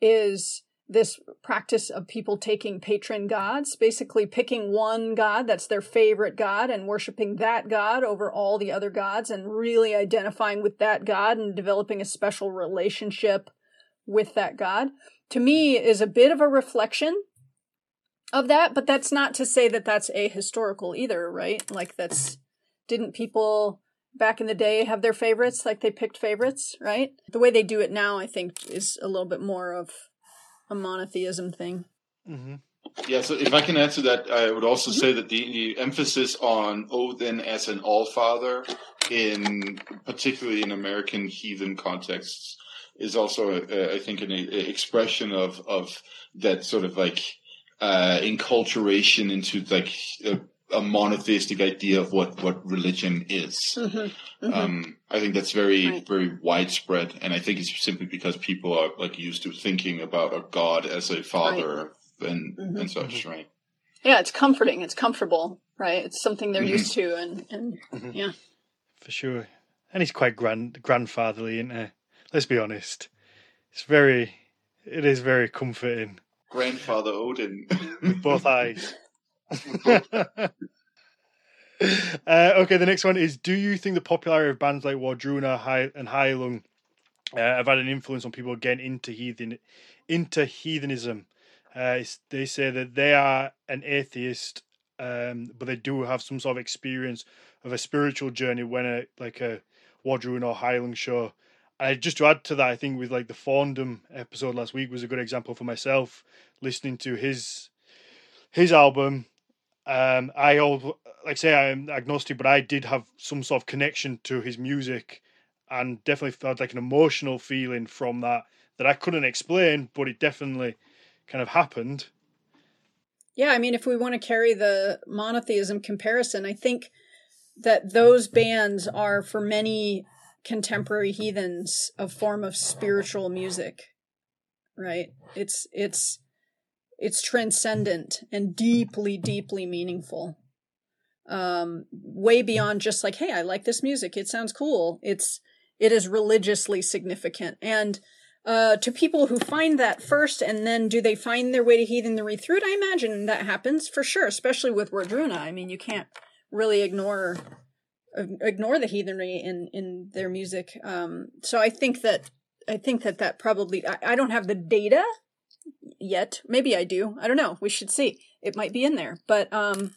is this practice of people taking patron gods, basically picking one god that's their favorite god and worshiping that god over all the other gods and really identifying with that god and developing a special relationship with that god. To me is a bit of a reflection of that, but that's not to say that that's ahistorical either, right? Like that's didn't people back in the day have their favorites like they picked favorites, right? The way they do it now I think is a little bit more of a monotheism thing. Mm-hmm. Yeah, so if I can answer that, I would also say that the, the emphasis on Odin as an all father, in particularly in American heathen contexts, is also, uh, I think, an a, expression of of that sort of like uh, enculturation into like a, a monotheistic idea of what what religion is. Mm-hmm. Um, I think that's very, Right. very widespread, and I think it's simply because people are like used to thinking about a god as a father and Mhm. and such, right? yeah, it's comforting, it's comfortable, right? It's something they're Mhm. used to and and For sure, and he's quite grand grandfatherly, isn't he? Let's be honest. It's very, it is very comforting. Grandfather Odin. With Both eyes. uh, okay, the next one is: Do you think the popularity of bands like Wardruna and Heilung uh, have had an influence on people getting into heathen, into heathenism? Uh, it's- they say that they are an atheist, um, but they do have some sort of experience of a spiritual journey when a like a Wardruna or Heilung show. And just to add to that, I think with like the Fondom episode last week was a good example for myself. Listening to his his album, um, I all like I say I'm agnostic, but I did have some sort of connection to his music, and definitely felt like an emotional feeling from that that I couldn't explain, but it definitely kind of happened. Yeah, I mean, if we want to carry the monotheism comparison, I think that those bands are for many contemporary heathens a form of spiritual music. Right? It's it's it's transcendent and deeply deeply meaningful. Um way beyond just like, hey, I like this music. It sounds cool. It's it is religiously significant and uh, to people who find that first and then do they find their way to heathenry through it? I imagine that happens for sure, especially with Wardruna. I mean, you can't really ignore ignore the heathenry in in their music. Um, so I think that I think that that probably I, I don't have the data yet. Maybe I do. I don't know. We should see. It might be in there, but um,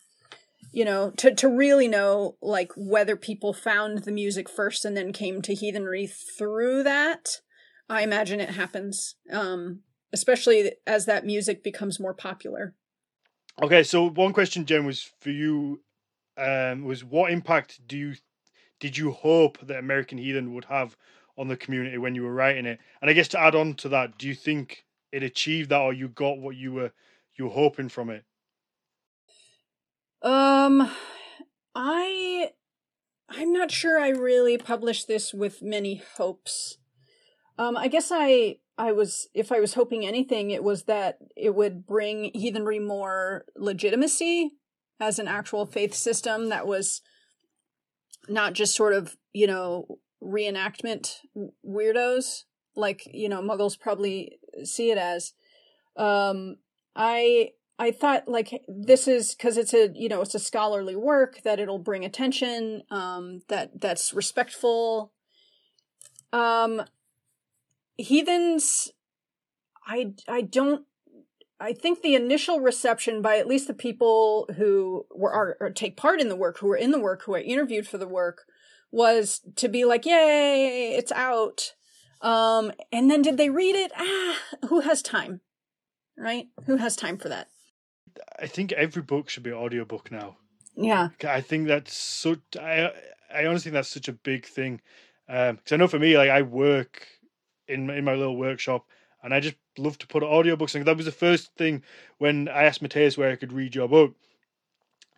you know, to to really know like whether people found the music first and then came to heathenry through that. I imagine it happens, um, especially as that music becomes more popular. Okay, so one question, Jen, was for you. Um, was what impact do you did you hope that American Heathen would have on the community when you were writing it? And I guess to add on to that, do you think it achieved that, or you got what you were you were hoping from it? Um, I, I'm not sure I really published this with many hopes. Um, I guess I, I was, if I was hoping anything, it was that it would bring heathenry more legitimacy as an actual faith system that was not just sort of, you know, reenactment weirdos like, you know, muggles probably see it as. Um, I I thought like this is because it's a you know it's a scholarly work that it'll bring attention um, that that's respectful. Um, heathens, I I don't. I think the initial reception by at least the people who were are, or take part in the work, who were in the work, who I interviewed for the work, was to be like, "Yay, it's out!" Um, and then did they read it? Ah, who has time? Right? Who has time for that? I think every book should be an audiobook now. Yeah. I think that's so. I I honestly think that's such a big thing. Um, because I know for me, like I work in in my little workshop, and I just love to put audiobooks. And that was the first thing when I asked Mathias where I could read your book.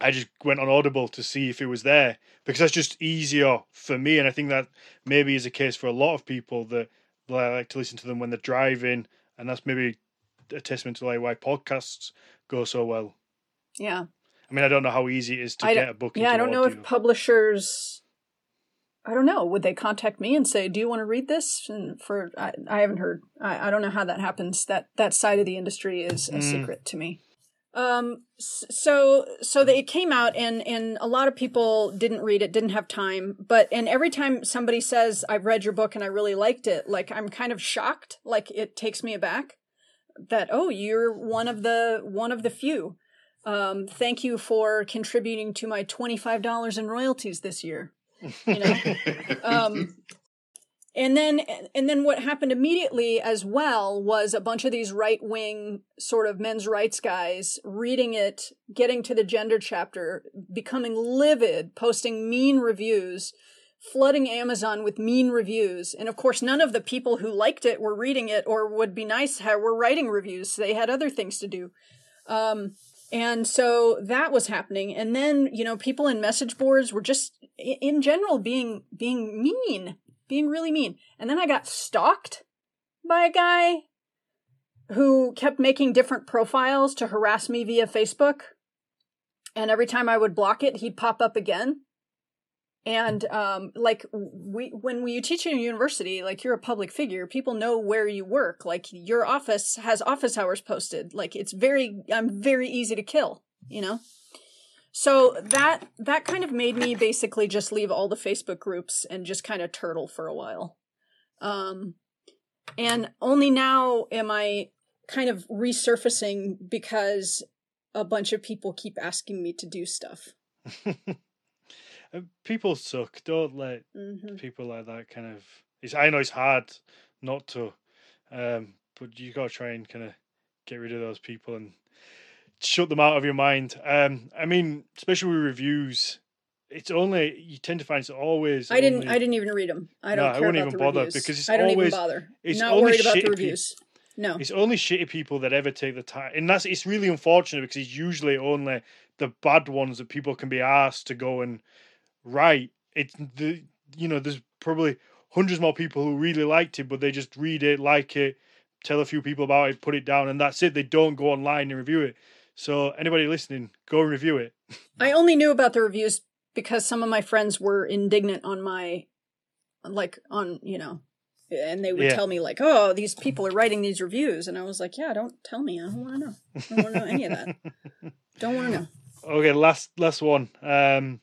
I just went on Audible to see if it was there because that's just easier for me. And I think that maybe is a case for a lot of people that they like to listen to them when they're driving, and that's maybe a testament to like why podcasts go so well. Yeah. I mean, I don't know how easy it is to I get a book. Yeah, I don't know audio. if publishers. I don't know. Would they contact me and say, "Do you want to read this?" And for I, I haven't heard. I, I don't know how that happens. That that side of the industry is a Mm. secret to me. Um. So so they, it came out, and and a lot of people didn't read it, didn't have time. But and every time somebody says, "I've read your book and I really liked it," like I'm kind of shocked. Like it takes me aback that oh, you're one of the one of the few. Um, thank you for contributing to my twenty-five dollars in royalties this year. You know, um, and then and then what happened immediately as well was a bunch of these right-wing sort of men's rights guys reading it, getting to the gender chapter, becoming livid, posting mean reviews. Flooding Amazon with mean reviews. And of course, none of the people who liked it were reading it or would be nice were writing reviews. They had other things to do. Um, and so that was happening. And then, you know, people in message boards were just in general being being mean, being really mean. And then I got stalked by a guy who kept making different profiles to harass me via Facebook. And every time I would block it, he'd pop up again. And um, like we, when you teach in a university, like you're a public figure, people know where you work. Like your office has office hours posted. Like it's very, I'm very easy to kill. You know. So that that kind of made me basically just leave all the Facebook groups and just kind of turtle for a while. Um, and only now am I kind of resurfacing because a bunch of people keep asking me to do stuff. Uh, people suck. Don't let hmm people like that kind of. It's I know it's hard not to, um, but you got to try and kind of get rid of those people and shut them out of your mind. Um, I mean, especially with reviews, it's only you tend to find it's always. I didn't. only- I didn't even read them. I don't I care wouldn't about even bother reviews. because it's I don't always- even bother. it's Not only worried about the reviews. No. It's only shitty people that ever take the time, and that's it's really unfortunate because it's usually only the bad ones that people can be asked to go and write. It's the you know there's probably hundreds more people who really liked it, but they just read it, like it, tell a few people about it, put it down, and that's it. They don't go online and review it. So anybody listening, go and review it. I only knew about the reviews because some of my friends were indignant on my, like on you know, and they would Yeah. tell me like, "Oh, these people are writing these reviews," and I was like, "Yeah, don't tell me. I don't want to know. I don't want to know any of that. Don't want to know." Okay, last last one. Um,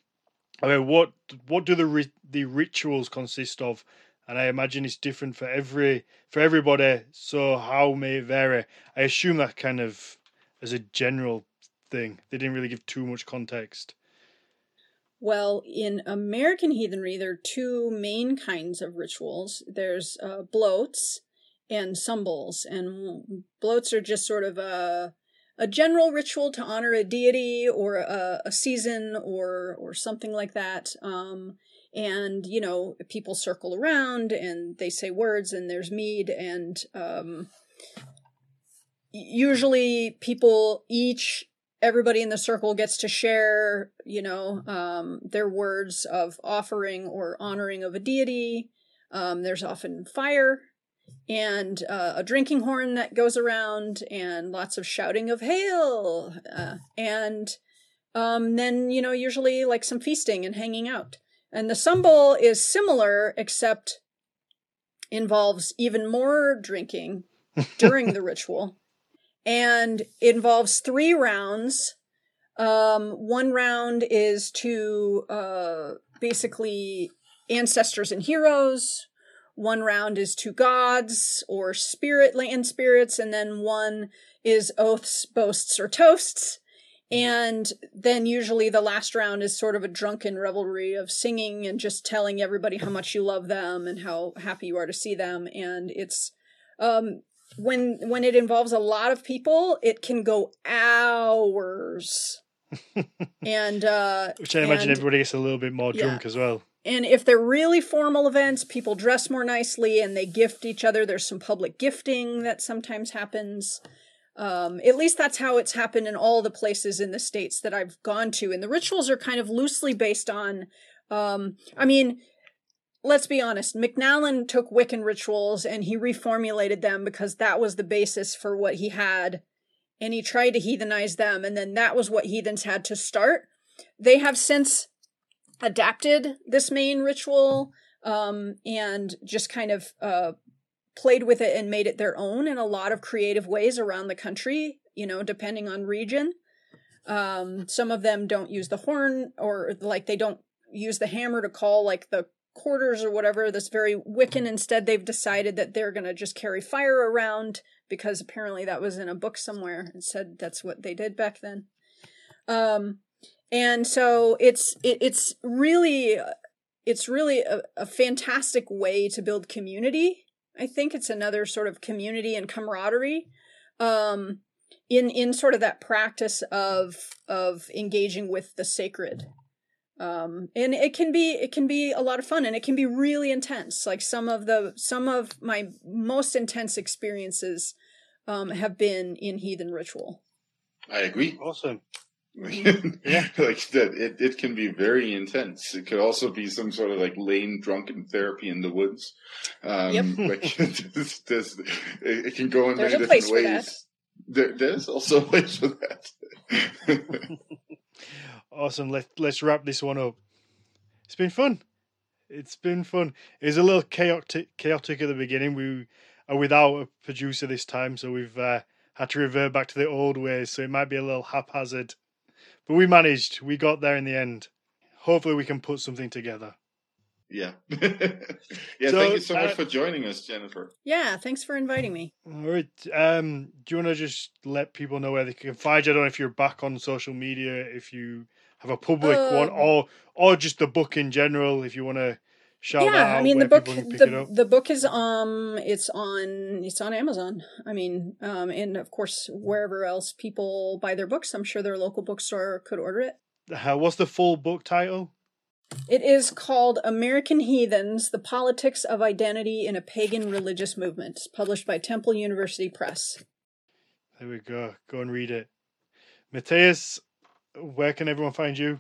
okay, what what do the the rituals consist of? And I imagine it's different for every for everybody. So how may it vary? I assume that kind of as a general thing. They didn't really give too much context. Well, in American heathenry, there are two main kinds of rituals. There's uh, blóts and sumbels, and blóts are just sort of a a general ritual to honor a deity or a, a season or or something like that. Um, and you know, people circle around and they say words, and there's mead, and um, usually people each everybody in the circle gets to share, you know, um, their words of offering or honoring of a deity. Um, there's often fire and uh, a drinking horn that goes around, and lots of shouting of "Hail!" Uh, and um, then you know usually like some feasting and hanging out. And the Sumbel is similar, except involves even more drinking during the ritual, and involves three rounds. Um, one round is to uh, basically ancestors and heroes. One round is to gods or spirit land spirits, and then one is oaths, boasts, or toasts. And then usually the last round is sort of a drunken revelry of singing and just telling everybody how much you love them and how happy you are to see them. And it's um, when when it involves a lot of people, it can go hours. and uh, which I imagine and, everybody gets a little bit more drunk yeah. as well. And if they're really formal events, people dress more nicely and they gift each other. There's some public gifting that sometimes happens. Um, at least that's how it's happened in all the places in the states that I've gone to. And the rituals are kind of loosely based on, um, I mean, let's be honest, McNallen took Wiccan rituals and he reformulated them because that was the basis for what he had. And he tried to heathenize them, and then that was what heathens had to start. They have since adapted this main ritual um, and just kind of uh, played with it and made it their own in a lot of creative ways around the country, you know, depending on region. Um, some of them don't use the horn or like they don't use the hammer to call like the quarters or whatever. This very Wiccan. Instead, they've decided that they're going to just carry fire around because apparently that was in a book somewhere and said that's what they did back then. Um, and so it's it, it's really it's really a, a fantastic way to build community I think it's another sort of community and camaraderie um, in in sort of that practice of of engaging with the sacred. Um, and it can be it can be a lot of fun and it can be really intense. Like some of the some of my most intense experiences um, have been in heathen ritual. I agree. Awesome. Yeah, like that. It, it can be very intense. It could also be some sort of like lame drunken therapy in the woods. Um, Yep. Like this, this, it, it can go in There's many different ways. There, there's also a place for that. Awesome. Let let's wrap this one up. It's been fun. It's been fun. It was a little chaotic chaotic at the beginning. We are without a producer this time, so we've uh, had to revert back to the old ways. So it might be a little haphazard, but we managed. We got there in the end. Hopefully, we can put something together. yeah. yeah. So, thank you so much uh, for joining us, Jennifer. Yeah, thanks for inviting me. All right. Um, do you want to just let people know where they can find you? I don't know if you're back on social media, if you have a public one, Um, or or just the book in general. If you want to shout yeah, out, I mean the book people can pick it the, the book is um it's on it's on Amazon. I mean, um and of course wherever else people buy their books, I'm sure their local bookstore could order it. Uh, what's the full book title? It is called American Heathens: The Politics of Identity in a Pagan Religious Movement, published by Temple University Press. There we go. Go and read it. Mathias, where can everyone find you?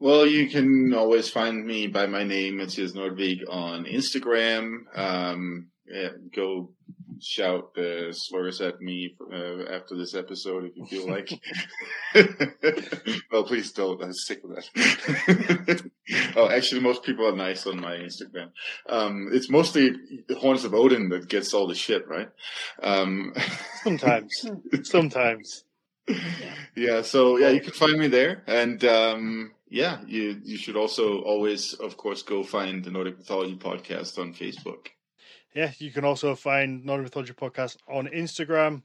Well, you can always find me by my name, Mathias Nordvig, on Instagram. Um, yeah, go shout uh, slurs at me uh, after this episode if you feel like. well, please don't. I'm sick of that. oh, actually, most people are nice on my Instagram. Um, it's mostly the Horns of Odin that gets all the shit, right? Um, Sometimes. Sometimes. yeah so yeah you can find me there and um yeah you you should also always of course go find the nordic mythology podcast on facebook Yeah, you can also find Nordic Mythology Podcast on Instagram.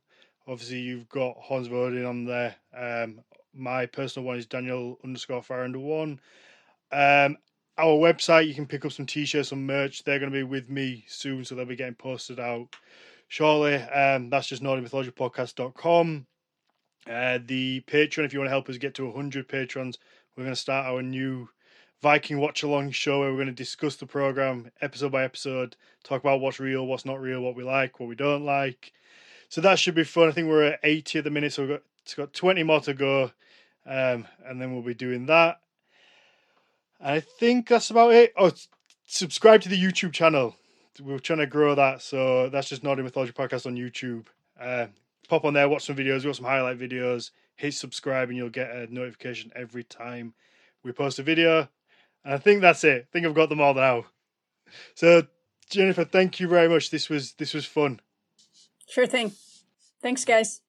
Obviously, you've got Hans Odin on there. Um, my personal one is Daniel underscore fire under one. Um, our website, you can pick up some t-shirts, some merch. They're going to be with me soon, so they'll be getting posted out shortly. Um, that's just nordic northernmythologypodcast.com. Uh, the Patreon, if you want to help us get to 100 patrons, we're going to start our new Viking watch along show where we're going to discuss the program episode by episode, talk about what's real, what's not real, what we like, what we don't like. So that should be fun. I think we're at 80 at the minute, so we've got, it's got 20 more to go, um, and then we'll be doing that. I think that's about it. Oh, subscribe to the YouTube channel. we're trying to grow that. So that's just Nordic Mythology Podcast on YouTube. Uh, pop on there, watch some videos. Got some highlight videos. Hit subscribe, and you'll get a notification every time we post a video. And I think that's it. I think I've got them all now. So Jennifer, thank you very much. This was this was fun. Sure thing. Thanks, guys.